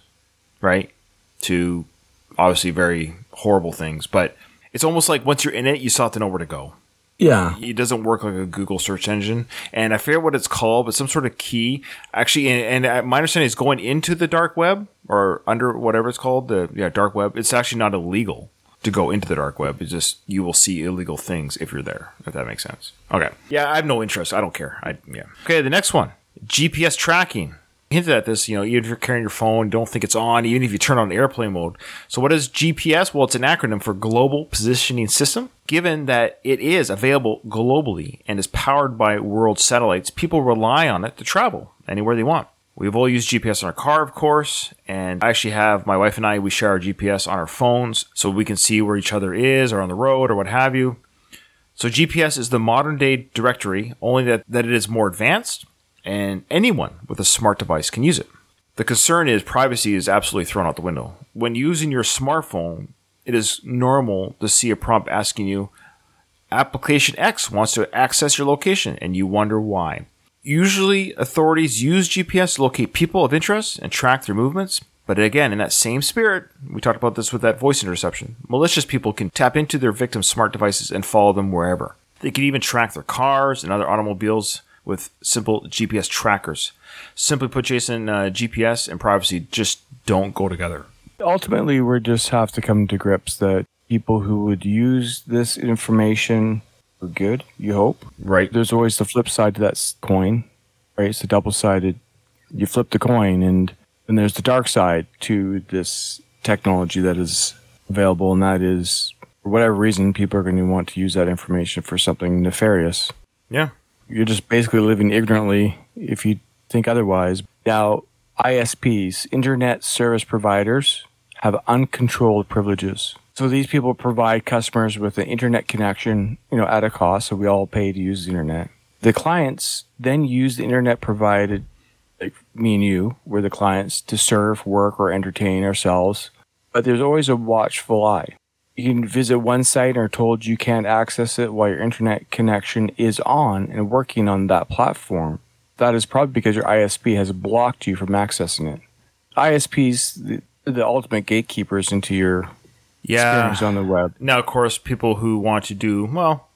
Speaker 2: right, to obviously very horrible things. But it's almost like once you're in it, you still have to know where to go.
Speaker 3: Yeah.
Speaker 2: It doesn't work like a Google search engine, and I forget what it's called, but some sort of key. Actually, and, and uh, my understanding is going into the dark web or under whatever it's called, the yeah dark web. It's actually not illegal to go into the dark web. It's just you will see illegal things if you're there. If that makes sense. Okay. Yeah, I have no interest. I don't care. I yeah. Okay, the next one, GPS tracking. Hinted at this, you know, even if you're carrying your phone, don't think it's on, even if you turn on airplane mode. So, what is GPS? Well, it's an acronym for Global Positioning System. Given that it is available globally and is powered by world satellites, people rely on it to travel anywhere they want. We've all used GPS in our car, of course, and I actually have my wife and I, we share our GPS on our phones so we can see where each other is or on the road or what have you. So GPS is the modern day directory, only that, that it is more advanced and anyone with a smart device can use it. The concern is privacy is absolutely thrown out the window. When using your smartphone, it is normal to see a prompt asking you, Application X wants to access your location, and you wonder why. Usually, authorities use GPS to locate people of interest and track their movements. But again, in that same spirit, we talked about this with that voice interception. Malicious people can tap into their victims' smart devices and follow them wherever. They can even track their cars and other automobiles with simple GPS trackers. Simply put, Jason, uh, GPS and privacy just don't go together.
Speaker 3: Ultimately, we just have to come to grips that people who would use this information for good, you hope.
Speaker 2: Right.
Speaker 3: There's always the flip side to that coin, right? It's a double sided. You flip the coin, and then there's the dark side to this technology that is available, and that is, for whatever reason, people are going to want to use that information for something nefarious.
Speaker 2: Yeah.
Speaker 3: You're just basically living ignorantly if you think otherwise. Now, ISPs, Internet Service Providers, have uncontrolled privileges. So these people provide customers with an internet connection, you know, at a cost, so we all pay to use the internet. The clients then use the internet provided, like me and you, we're the clients, to serve, work, or entertain ourselves. But there's always a watchful eye. You can visit one site and are told you can't access it while your internet connection is on and working on that platform. That is probably because your ISP has blocked you from accessing it. ISPs, the, the ultimate gatekeepers into your
Speaker 2: Yeah.
Speaker 3: experience on the web.
Speaker 2: Now, of course, people who want to do, well,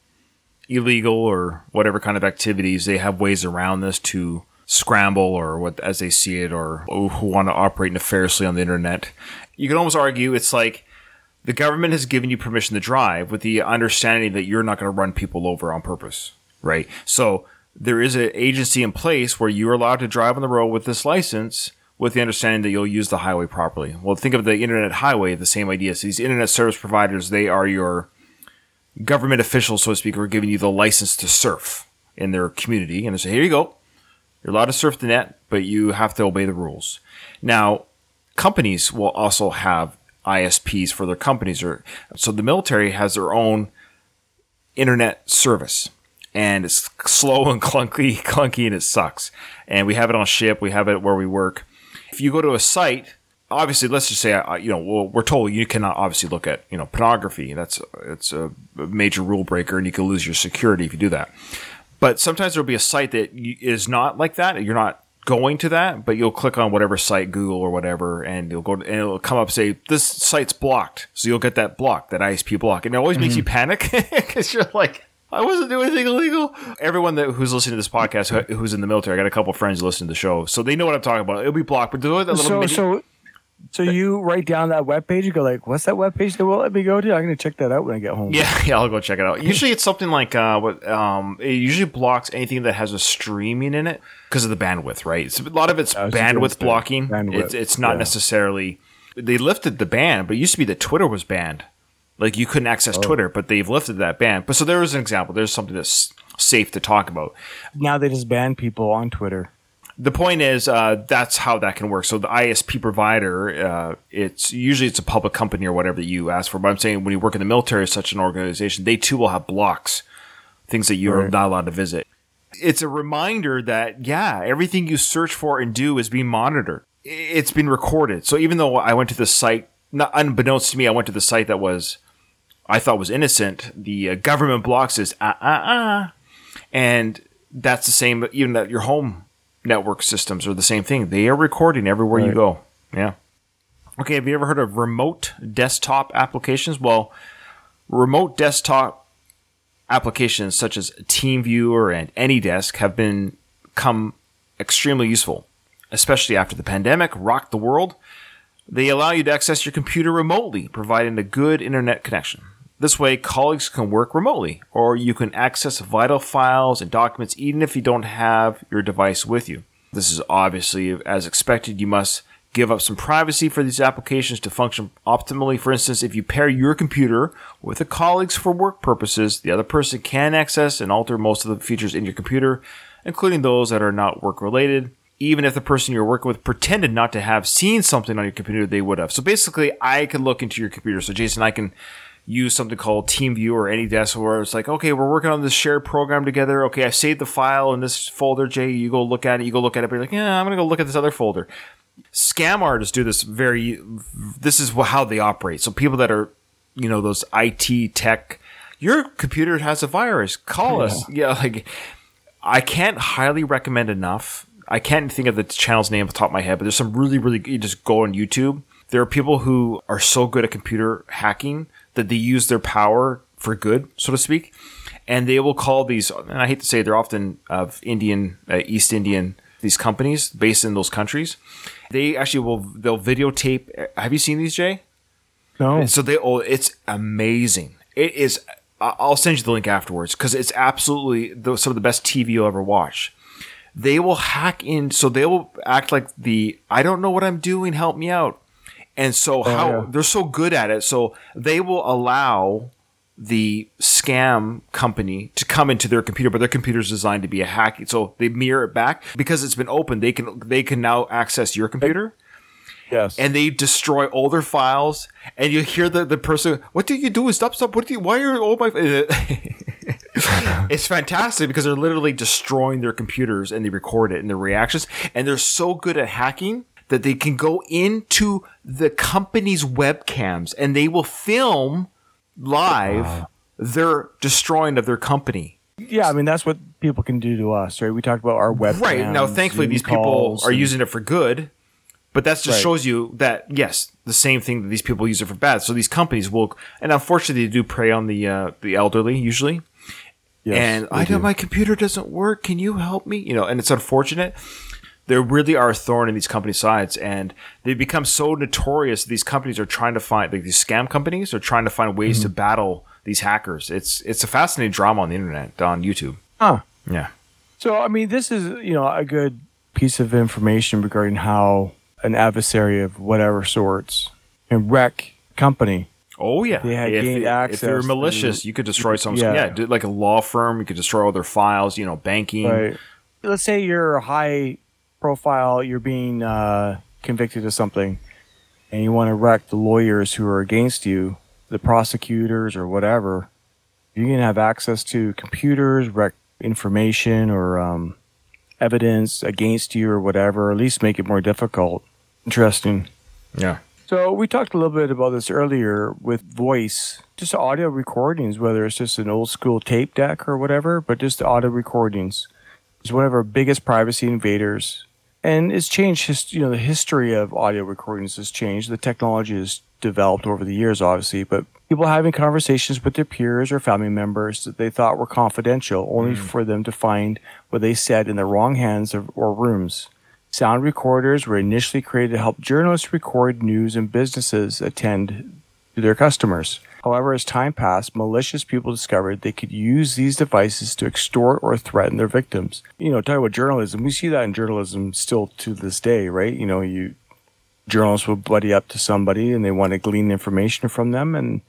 Speaker 2: illegal or whatever kind of activities, they have ways around this to scramble or what as they see it or who want to operate nefariously on the internet. You can almost argue it's like the government has given you permission to drive with the understanding that you're not going to run people over on purpose, right? So there is an agency in place where you're allowed to drive on the road with this license with the understanding that you'll use the highway properly. Well, think of the internet highway, the same idea. So these internet service providers, they are your government officials, so to speak, who are giving you the license to surf in their community. And they say, here you go. You're allowed to surf the net, but you have to obey the rules. Now, companies will also have ISPs for their companies. Or so the military has their own internet service, and it's slow and clunky, *laughs* clunky, and it sucks. And we have it on ship. We have it where we work. If you go to a site, obviously, let's just say, you know, we're told you cannot obviously look at, you know, pornography. That's it's a major rule breaker, and you can lose your security if you do that. But sometimes there'll be a site that is not like that. You're not going to that, but you'll click on whatever site, Google or whatever, and you'll go and it'll come up say this site's blocked. So you'll get that block, that ISP block, and it always makes you mm-hmm. panic *laughs* because you're like. I wasn't doing anything illegal. Everyone that who's listening to this podcast, who, who's in the military, I got a couple friends who listen to the show, so they know what I'm talking about. It'll be blocked, but do it that little
Speaker 3: So,
Speaker 2: mini-
Speaker 3: so, so you write down that web page. You go like, "What's that web page they won't let me go to?" I'm gonna check that out when I get home.
Speaker 2: Yeah, *laughs* yeah, I'll go check it out. Usually, it's something like uh, what um, it usually blocks anything that has a streaming in it because of the bandwidth, right? So a lot of it's
Speaker 3: I was just gonna
Speaker 2: bandwidth blocking.
Speaker 3: bandwidth,
Speaker 2: It's it's not
Speaker 3: yeah.
Speaker 2: necessarily they lifted the ban, but it used to be that Twitter was banned. Like you couldn't access
Speaker 3: Oh.
Speaker 2: Twitter, but they've lifted that ban. But so there is an example. There's something that's safe to talk about.
Speaker 3: Now they just ban people on Twitter.
Speaker 2: The point is uh, that's how that can work. So the ISP provider, uh, it's usually it's a public company or whatever that you ask for. But I'm saying when you work in the military, such an organization, they too will have blocks, things that you're not allowed to visit. It's a reminder that yeah, everything you search for and do is being monitored. It's been recorded. So even though I went to the site, not unbeknownst to me, I went to the site that was I thought was innocent. The uh, government blocks is ah ah ah, and that's the same. Even that your home network systems are the same thing. They are recording everywhere you go. Yeah. Okay. Have you ever heard of remote desktop applications? Well, remote desktop applications such as TeamViewer and AnyDesk have been come extremely useful, especially after the pandemic rocked the world. They allow you to access your computer remotely, providing a good internet connection. This way, colleagues can work remotely, or you can access vital files and documents even if you don't have your device with you. This is obviously as expected. You must give up some privacy for these applications to function optimally. For instance, if you pair your computer with a colleague's for work purposes, the other person can access and alter most of the features in your computer, including those that are not work related even if the person you're working with pretended not to have seen something on your computer, they would have. So basically, I can look into your computer. So Jason, I can use something called TeamViewer or any AnyDesk where it's like, okay, we're working on this shared program together. Okay, I saved the file in this folder. Jay, you go look at it. You go look at it. But you're like, yeah, I'm gonna go look at this other folder. Scam artists do this very. This is how they operate. So people that are, you know, those IT tech. Your computer has a virus. Call us. Yeah, like I can't highly recommend enough I can't think of the channel's name off the top of my head, but there's some really, really. You just go on YouTube. There are people who are so good at computer hacking that they use their power for good, so to speak, and they will call these. And I hate to say, they're often of Indian, uh, East Indian, these companies based in those countries. They actually will they'll videotape. Have you seen these, Jay?
Speaker 3: No.
Speaker 2: And So they oh, it's amazing. It is. I'll send you the link afterwards because it's absolutely the, some of the best TV you'll ever watch. They will hack in, so they will act like the I don't know what I'm doing. Help me out. And so oh, how
Speaker 3: yeah.
Speaker 2: they're so good at it, so they will allow the scam company to come into their computer, but their computer is designed to be a hack. So they mirror it back because it's been open. They can they can now access your computer
Speaker 3: yes.
Speaker 2: and they destroy all their files. And you hear the, the person, "What do you do? Stop! Stop! What do you? Why are all my?" *laughs* it's fantastic because they're literally destroying their computers and they record it and their reactions. And they're so good at hacking that they can go into the company's webcams and they will film live their destroying of their company.
Speaker 3: yeah, I mean that's what people can do to us, right? We talked about our web.
Speaker 2: Right now, thankfully, these people are using it for good, but that just
Speaker 3: Right.
Speaker 2: shows you that yes, the same thing that these people use it for bad. So these companies will, and unfortunately, they do prey on the uh, the elderly usually. and I know my computer doesn't work. Can you help me? You know, and it's unfortunate. There really are a thorn in these companies' sides, and they become so notorious. These companies are trying to find, like these scam companies, are trying to find ways to mm-hmm. battle these hackers. It's it's a fascinating drama on the internet on YouTube.
Speaker 3: Huh.
Speaker 2: Yeah.
Speaker 3: So, I mean, this is, you know, a good piece of information regarding how an adversary of whatever sorts can wreck company.
Speaker 2: Oh yeah,
Speaker 3: They had
Speaker 2: if,
Speaker 3: gained
Speaker 2: if
Speaker 3: access
Speaker 2: you're
Speaker 3: to-
Speaker 2: malicious, you could destroy some.
Speaker 3: Yeah.
Speaker 2: Yeah, like a law firm, you could destroy all their files. You know, banking.
Speaker 3: Right. Let's say you're a high profile, you're being uh, convicted of something, and you want to wreck the lawyers who are against you, the prosecutors or whatever. You can have access to computers, wreck information or um, evidence against you or whatever, or at least make it more difficult. Interesting.
Speaker 2: Yeah.
Speaker 3: So we talked a little bit about this earlier with voice, just audio recordings, whether it's just an old school tape deck or whatever, but just audio recordings is one of our biggest privacy invaders. And it's changed, his, you know, the history of audio recordings has changed. The technology has developed over the years, obviously, but people having conversations with their peers or family members that they thought were confidential, only mm. for them to find what they said in the wrong hands or, or rooms. Sound recorders were initially created to help journalists record news and businesses attend to their customers. However, as time passed, malicious people discovered they could use these devices to extort or threaten their victims. You know, talking about journalism, we see that in journalism still to this day, right? You know, you journalists will buddy up to somebody and they want to glean information from them and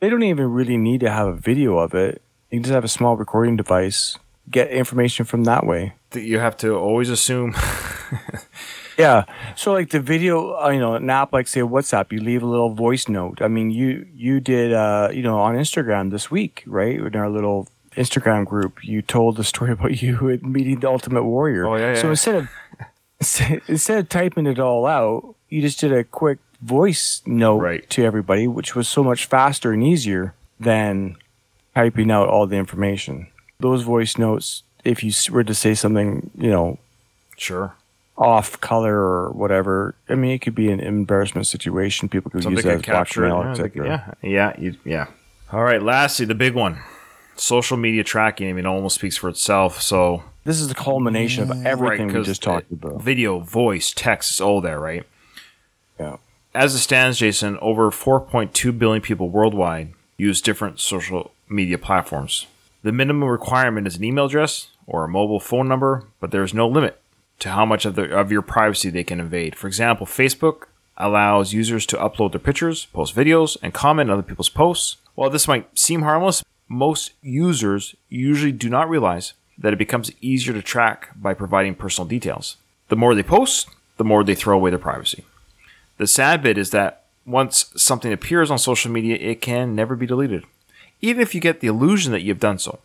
Speaker 3: they don't even really need to have a video of it. You can just have a small recording device, get information from that way.
Speaker 2: You have to always assume. *laughs*
Speaker 3: Yeah. So like the video, uh, you know, an app like say WhatsApp, you leave a little voice note. I mean, you you did, uh, you know, on Instagram this week, right? In our little Instagram group, you told the *laughs* story about you meeting the Ultimate Warrior.
Speaker 2: Oh, yeah,
Speaker 3: So instead of *laughs* instead of typing it all out, you just did a quick voice note
Speaker 2: Right.
Speaker 3: to everybody, which was so much faster and easier than typing out all the information. Those voice notes, if you were to say something, you know,
Speaker 2: sure.
Speaker 3: Off color or whatever. I mean, it could be an embarrassment situation. People could
Speaker 2: Something
Speaker 3: use that as blackmail,
Speaker 2: Yeah, yeah, yeah, you, yeah. All right. Lastly, the big one: social media tracking. I mean, it almost speaks for itself. So,
Speaker 3: This is the culmination of everything we just talked about.
Speaker 2: Video, voice, text, it's all there, right?
Speaker 3: Yeah.
Speaker 2: As it stands, Jason, over 4.2 billion people worldwide use different social media platforms. The minimum requirement is an email address or a mobile phone number, but there is no limit to how much of, the, of your privacy they can invade. For example, Facebook allows users to upload their pictures, post videos, and comment on other people's posts. While this might seem harmless, most users usually do not realize that it becomes easier to track by providing personal details. The more they post, the more they throw away their privacy. The sad bit is that once something appears on social media, it can never be deleted, even if you get the illusion that you've done so.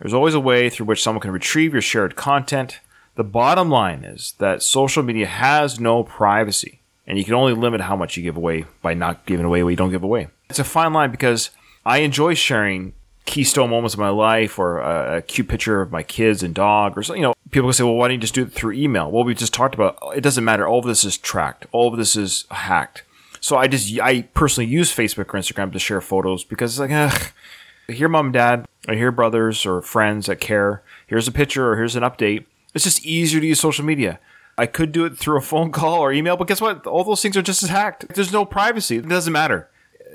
Speaker 2: There's always a way through which someone can retrieve your shared content. The bottom line is that social media has no privacy, and you can only limit how much you give away by not giving away what you don't give away. It's a fine line because I enjoy sharing keystone moments of my life or a, a cute picture of my kids and dog or so, you know people can say, well, why don't you just do it through email? Well, we just talked about it doesn't matter. All of this is tracked. All of this is hacked. So I just I personally use Facebook or Instagram to share photos because it's like, ugh, here, mom and dad, I hear brothers or friends that care. Here's a picture or here's an update. It's just easier to use social media. I could do it through a phone *laughs* call or email, but guess what? All those things are just as hacked. There's no privacy. It doesn't matter.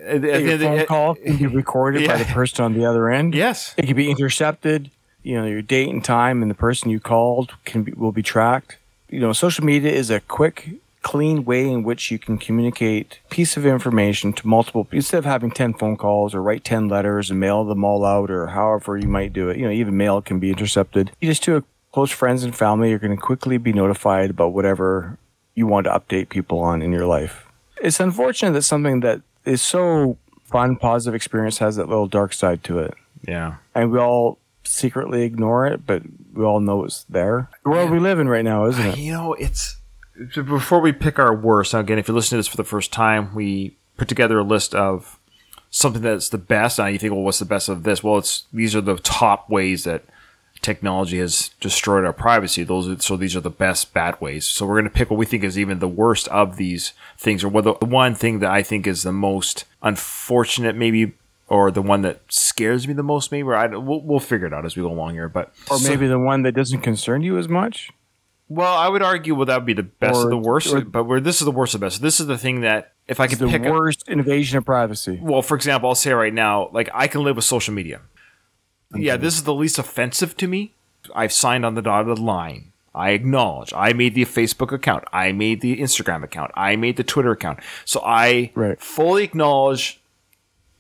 Speaker 2: At the- at the
Speaker 3: Your phone call *laughs* can be recorded by the person on the other end.
Speaker 2: Yes.
Speaker 3: It can be intercepted. You know, your date and time and the person you called can be, will be tracked. You know, social media is a quick, clean way in which you can communicate piece of information to multiple. Instead of having ten phone calls or write ten letters and mail them all out or however you might do it. You know, even mail can be intercepted. You just do a close friends and family. You're going to quickly be notified about whatever you want to update people on in your life. It's unfortunate that something that is so fun, positive experience has that little dark side to it
Speaker 2: Yeah.
Speaker 3: and we all secretly ignore it, but we all know it's there. The world we live in right now, isn't it?
Speaker 2: You know, it's before we pick our worst. Now, again, if you're listening to this for the first time, we put together a list of something that's the best. Now you think, well, what's the best of this? Well, it's these are the top ways that technology has destroyed our privacy. Those are, so these are the best bad ways. So we're going to pick what we think is even the worst of these things, or what the one thing that I think is the most unfortunate, maybe. Or the one that scares me the most, maybe. Or I, we'll, we'll figure it out as we go along here. But
Speaker 3: Or
Speaker 2: so-
Speaker 3: maybe the one that doesn't concern you as much.
Speaker 2: well, I would argue well that would be the best
Speaker 3: Or-
Speaker 2: of the worst,
Speaker 3: or-
Speaker 2: but where this is the worst of the best. This is the thing that if I could
Speaker 3: the
Speaker 2: pick a,
Speaker 3: worst invasion of privacy.
Speaker 2: well, for example, I'll say right now, like I can live with social media. Yeah, this is the least offensive to me. I've signed on the dotted line. I acknowledge. I made the Facebook account. I made the Instagram account. I made the Twitter account. So I
Speaker 3: Right.
Speaker 2: fully acknowledge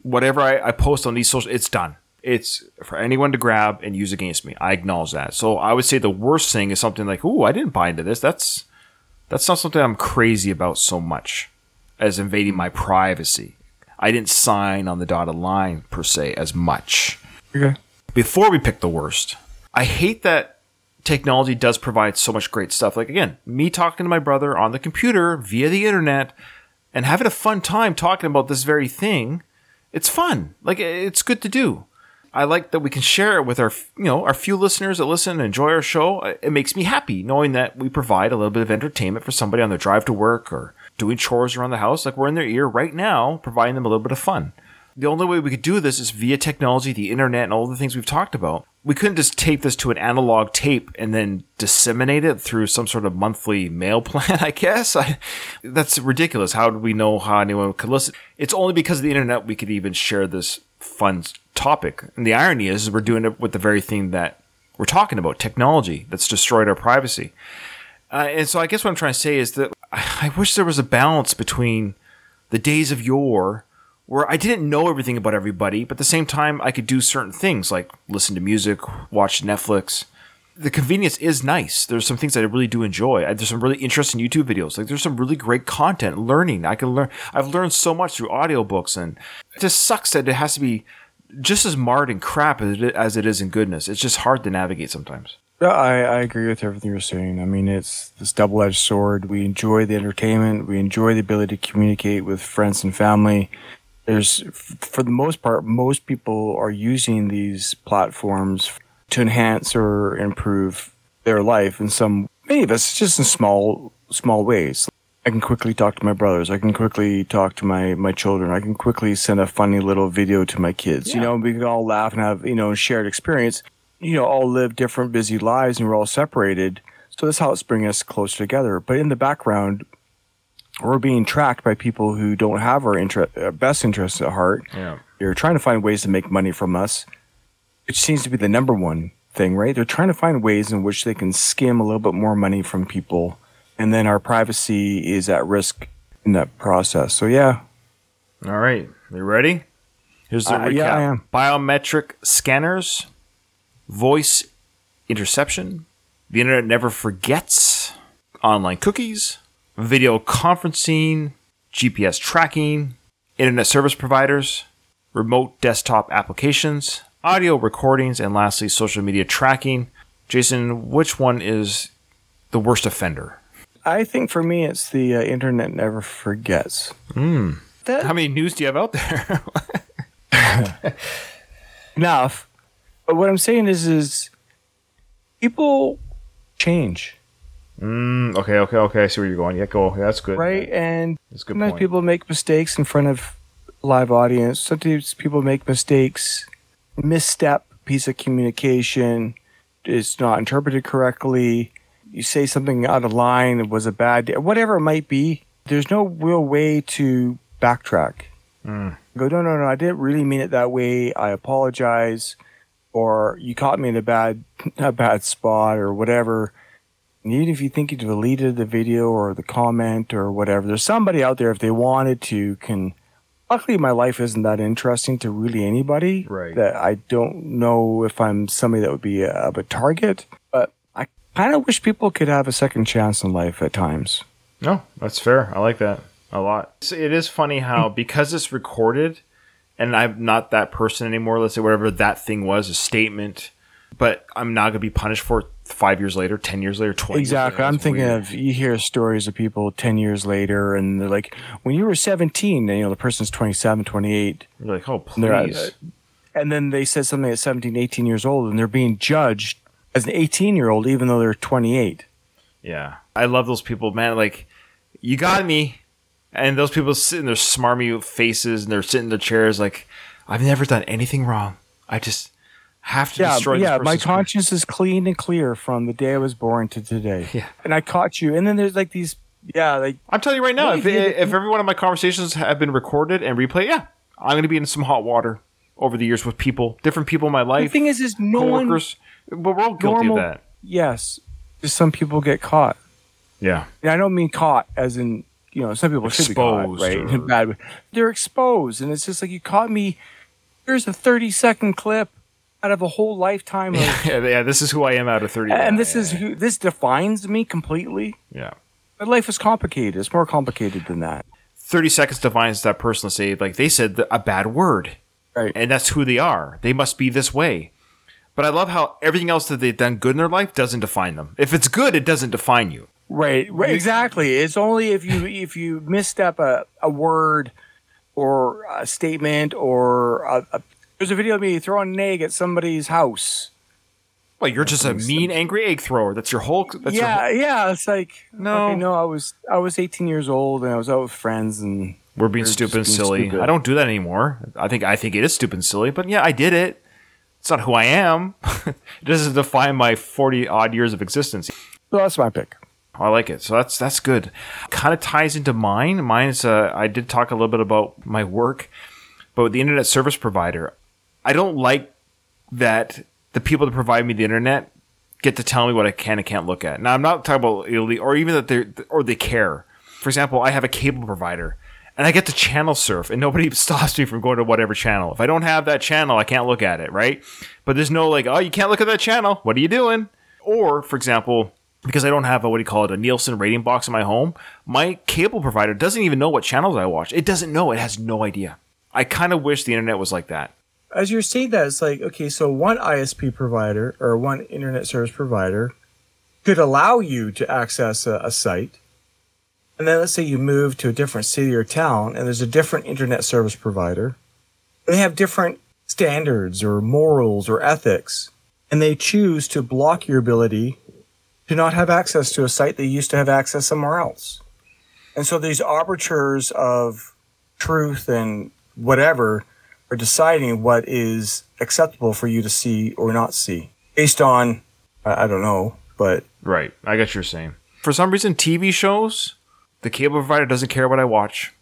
Speaker 2: whatever I, I post on these social. It's done. It's for anyone to grab and use against me. I acknowledge that. So I would say the worst thing is something like, "Ooh, I didn't buy into this." That's that's not something I'm crazy about so much as invading my privacy. I didn't sign on the dotted line per se as much.
Speaker 3: Okay.
Speaker 2: Before we pick the worst, I hate that technology does provide so much great stuff. Like again, me talking to my brother on the computer via the internet and having a fun time talking about this very thing. It's fun. Like it's good to do. I like that we can share it with our, you know, our few listeners that listen and enjoy our show. It makes me happy knowing that we provide a little bit of entertainment for somebody on their drive to work or doing chores around the house. Like we're in their ear right now, providing them a little bit of fun. The only way we could do this is via technology, the internet, and all the things we've talked about. We couldn't just tape this to an analog tape and then disseminate it through some sort of monthly mail *laughs* plan, I guess. I, that's ridiculous. How do we know how anyone could listen? It's only because of the internet we could even share this fun topic. And the irony is, is we're doing it with the very thing that we're talking about technology that's destroyed our privacy. Uh, and so I guess what I'm trying to say is that I I wish there was a balance between the days of yore where I didn't know everything about everybody, but at the same time I could do certain things like listen to music, watch Netflix. The convenience is nice. There's some things that I really do enjoy. There's some really interesting YouTube videos. Like there's some really great content, learning. I can learn. I've learned so much through audiobooks, and it just sucks that it has to be just as marred and crap as as it is in goodness. It's just hard to navigate sometimes.
Speaker 3: Yeah, I, I agree with everything you're saying. I mean, it's this double edged sword. We enjoy the entertainment, we enjoy the ability to communicate with friends and family. There's, for the most part, most people are using these platforms to enhance or improve their life in some, many of us, just in small, small ways. I can quickly talk to my brothers. I can quickly talk to my, my children. I can quickly send a funny little video to my kids. You know, we can all laugh and have, you know, shared experience you know, all live different busy lives and we're all separated. So this helps bring us closer together. But in the background, we're being tracked by people who don't have our inter- uh, best interests at heart.
Speaker 2: Yeah.
Speaker 3: They're trying to find ways to make money from us, which seems to be the number one thing, right? They're trying to find ways in which they can skim a little bit more money from people. And then our privacy is at risk in that process. So, yeah,
Speaker 2: All right, you ready? Here's the
Speaker 3: Uh,
Speaker 2: recap.
Speaker 3: yeah, I am.
Speaker 2: Biometric scanners, voice interception, the internet never forgets, online cookies, video conferencing, GPS tracking, internet service providers, remote desktop applications, audio recordings, and lastly, social media tracking. Jason, which one is the worst offender?
Speaker 3: I think for me, it's the uh, internet never forgets.
Speaker 2: How many news do you have out there? *laughs*
Speaker 3: enough. But what I'm saying is, is people change,
Speaker 2: Mm, okay, okay, okay. I see where you're going. Yeah, go. Yeah, that's good.
Speaker 3: right? And
Speaker 2: That's good
Speaker 3: sometimes
Speaker 2: point.
Speaker 3: people make mistakes in front of live audience. Sometimes people make mistakes, misstep piece of communication is not interpreted correctly. You say something out of line. It was a bad day, whatever it might be. There's no real way to backtrack.
Speaker 2: Mm.
Speaker 3: Go, no, no, no. I didn't really mean it that way. I apologize. Or you caught me in a bad, *laughs* a bad spot, or whatever. Even if you think you deleted the video or the comment or whatever, there's somebody out there if they wanted to can. Luckily, my life isn't that interesting to really anybody.
Speaker 2: Right.
Speaker 3: That I don't know if I'm somebody that would be a, of a target, but I kind of wish people could have a second chance in life at times.
Speaker 2: No, that's fair. I like that a lot. It is funny how hmm. because it's recorded, and I'm not that person anymore. Let's say whatever that thing was, a statement, but I'm not gonna be punished for it five years later, ten years later, twenty. years
Speaker 3: Exactly.
Speaker 2: later.
Speaker 3: I'm thinking
Speaker 2: weird.
Speaker 3: of you hear stories of people 10 years later and they're like, when you were 17, and, you know, the person's 27, 28.
Speaker 2: You're like, oh
Speaker 3: and they're at-
Speaker 2: please.
Speaker 3: and then they said something at 17, 18 years old and they're being judged as an 18 year old, even though they're 28.
Speaker 2: Yeah, I love those people, man. Like, you got me, and those people sitting in their smarmy faces and they're sitting in their chairs. Like, I've never done anything wrong. I just have to
Speaker 3: Yeah,
Speaker 2: destroy.
Speaker 3: yeah.
Speaker 2: this
Speaker 3: My
Speaker 2: person's career."
Speaker 3: conscience is clean and clear from the day I was born to today. *laughs*
Speaker 2: Yeah.
Speaker 3: And I caught you. And then there's like these, yeah, like,
Speaker 2: I'm telling you right now,
Speaker 3: Well,
Speaker 2: if,
Speaker 3: you-
Speaker 2: if every one of my conversations have been recorded and replayed, yeah, I'm going to be in some hot water over the years with people, different people in my life the
Speaker 3: thing is, is no one,
Speaker 2: coworkers. But we're all guilty
Speaker 3: normal,
Speaker 2: of that.
Speaker 3: yes, just some people get caught.
Speaker 2: Yeah.
Speaker 3: And I don't mean caught as in, you know, some people should be caught, right?
Speaker 2: or-
Speaker 3: In a bad way. They're exposed. And it's just like, you caught me. Here's a 30 second clip out of a whole lifetime of. *laughs*
Speaker 2: yeah, yeah. This is who I am out of 30.
Speaker 3: and this
Speaker 2: yeah,
Speaker 3: is who, this defines me completely.
Speaker 2: yeah.
Speaker 3: My life is complicated. It's more complicated than that.
Speaker 2: 30 seconds defines that person. Say, like they said a bad word.
Speaker 3: Right.
Speaker 2: and that's who they are. They must be this way. But I love how everything else that they've done good in their life doesn't define them. If it's good, it doesn't define you.
Speaker 3: Right, right, exactly. It's only if you if you misstep a, a word or a statement or a, a, there's a video of me throwing an egg at somebody's house.
Speaker 2: Well, you're just a mean, angry egg thrower. That's your whole. That's your
Speaker 3: yeah,
Speaker 2: whole-
Speaker 3: yeah. It's like
Speaker 2: No.
Speaker 3: okay, no. I was I was 18 years old and I was out with friends and
Speaker 2: we're being
Speaker 3: You're
Speaker 2: stupid and silly.
Speaker 3: stupid.
Speaker 2: I don't do that anymore. I think I think it is stupid and silly. But yeah, I did it. It's not who I am. it doesn't define my 40 odd years of existence.
Speaker 3: so that's my pick.
Speaker 2: I like it. So that's that's good. Kind of ties into mine. Mine's uh, I did talk a little bit about my work, but with the internet service provider, I don't like that the people that provide me the internet get to tell me what I can and can't look at. Now I'm not talking about illegal or even that they or they care. For example, I have a cable provider and I get to channel surf and nobody *laughs* stops me from going to whatever channel. If I don't have that channel, I can't look at it, right? But there's no like, oh, you can't look at that channel. What are you doing? Or, for example, because I don't have a what do you call it, a Nielsen rating box in my home, my cable provider doesn't even know what channels I watch. It doesn't know. It has no idea. I kind of wish the internet was like that.
Speaker 3: As you're saying that, it's like okay, so one ISP provider or one internet service provider could allow you to access a, a site, and then let's say you move to a different city or town, and there's a different internet service provider. They have different standards or morals or ethics, and they choose to block your ability to not have access to a site they used to have access somewhere else. And so these arbiters of truth and whatever are deciding what is acceptable for you to see or not see based on, I I don't know, but
Speaker 2: Right. I get what you're saying. For some reason, TV shows, the cable provider doesn't care what I watch.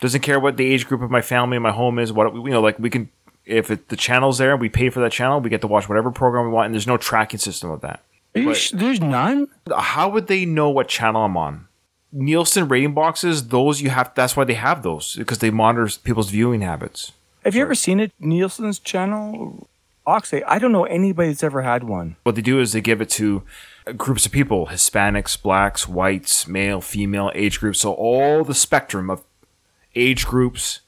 Speaker 2: Doesn't care what the age group of my family and my home is. What you know, like we can, if it, the channel's there, we pay for that channel. We get to watch whatever program we want, and there's no tracking system of that.
Speaker 3: Are you sh- there's none.
Speaker 2: How would they know what channel I'm on? Nielsen rating boxes, those you have. That's why they have those because they monitor people's viewing habits.
Speaker 3: Have you ever seen it? Nielsen's channel, Oxy. I don't know anybody that's ever had one.
Speaker 2: what they do is they give it to groups of people hispanics blacks whites male female age groups so all the spectrum of age groups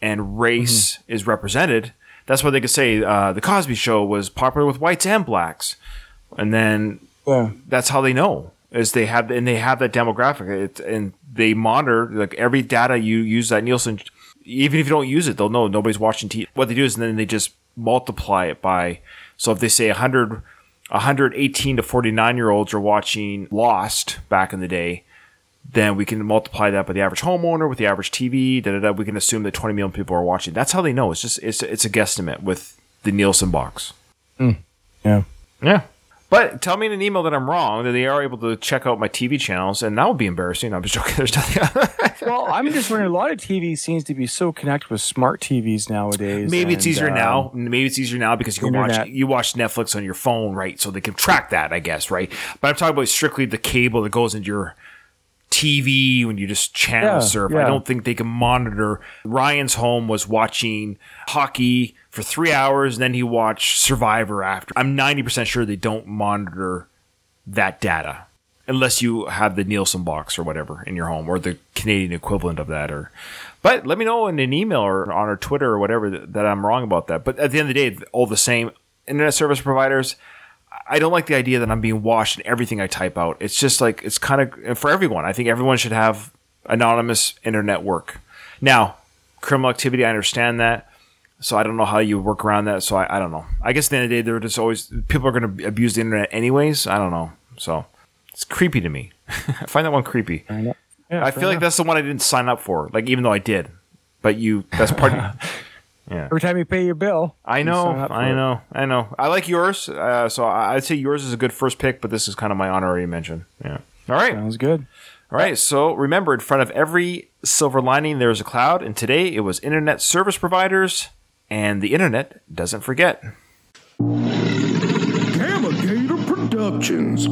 Speaker 2: and race is represented that's why they could say uh, the cosby show was popular with whites and blacks and then
Speaker 3: Yeah.
Speaker 2: that's how they know is they have and they have that demographic it, and they monitor like every data you use that nielsen even if you don't use it they'll know nobody's watching TV. what they do is then they just multiply it by so if they say 100 118 to 49 year olds are watching Lost back in the day, then we can multiply that by the average homeowner with the average TV. Da, da, da, we can assume that 20 million people are watching. That's how they know. It's just it's it's a guesstimate with the Nielsen box. Hmm.
Speaker 3: Yeah.
Speaker 2: Yeah. But tell me in an email that I'm wrong, that they are able to check out my TV channels, and that would be embarrassing. I'm just joking. *laughs* There's nothing.
Speaker 3: Well, I'm just wondering. A lot of TV seems to be so connected with smart TVs nowadays.
Speaker 2: Maybe it's easier
Speaker 3: um,
Speaker 2: now. Maybe it's easier now because you can watch you watch Netflix on your phone, right? So they can track that, I guess, right? But I'm talking about strictly the cable that goes into your TV when you just channel
Speaker 3: Yeah,
Speaker 2: surf. I don't think they can monitor. Ryan's home was watching hockey for three hours, and then he watched Survivor after. I'm 90% sure they don't monitor that data unless you have the Nielsen box or whatever in your home or the Canadian equivalent of that. Or, but let me know in an email or on our Twitter or whatever that, that I'm wrong about that. But at the end of the day, all the same, internet service providers. I don't like the idea that I'm being watched in everything I type out. It's just like it's kind of for everyone. I think everyone should have anonymous internet work. Now, criminal activity, I understand that. So I don't know how you work around that. So I, I don't know. I guess at the end of the day, they're just always people are going to abuse the internet anyways. I don't know. So it's creepy to me. *laughs* I find that one creepy. I,
Speaker 3: Yeah,
Speaker 2: feel
Speaker 3: fair
Speaker 2: like that's the one I didn't sign up for. Like even though I did, but you that's part. of, *laughs* yeah.
Speaker 3: every time you pay your bill.
Speaker 2: I know,
Speaker 3: sign up for
Speaker 2: I
Speaker 3: it.
Speaker 2: know, I know. I like yours, uh, so I'd say yours is a good first pick, but this is kind of my honorary mention. Yeah. All right.
Speaker 3: Sounds good.
Speaker 2: All right. So remember, in front of every silver lining, there's a cloud, and today it was internet service providers, and the internet doesn't forget.
Speaker 1: Gamma Gator Productions.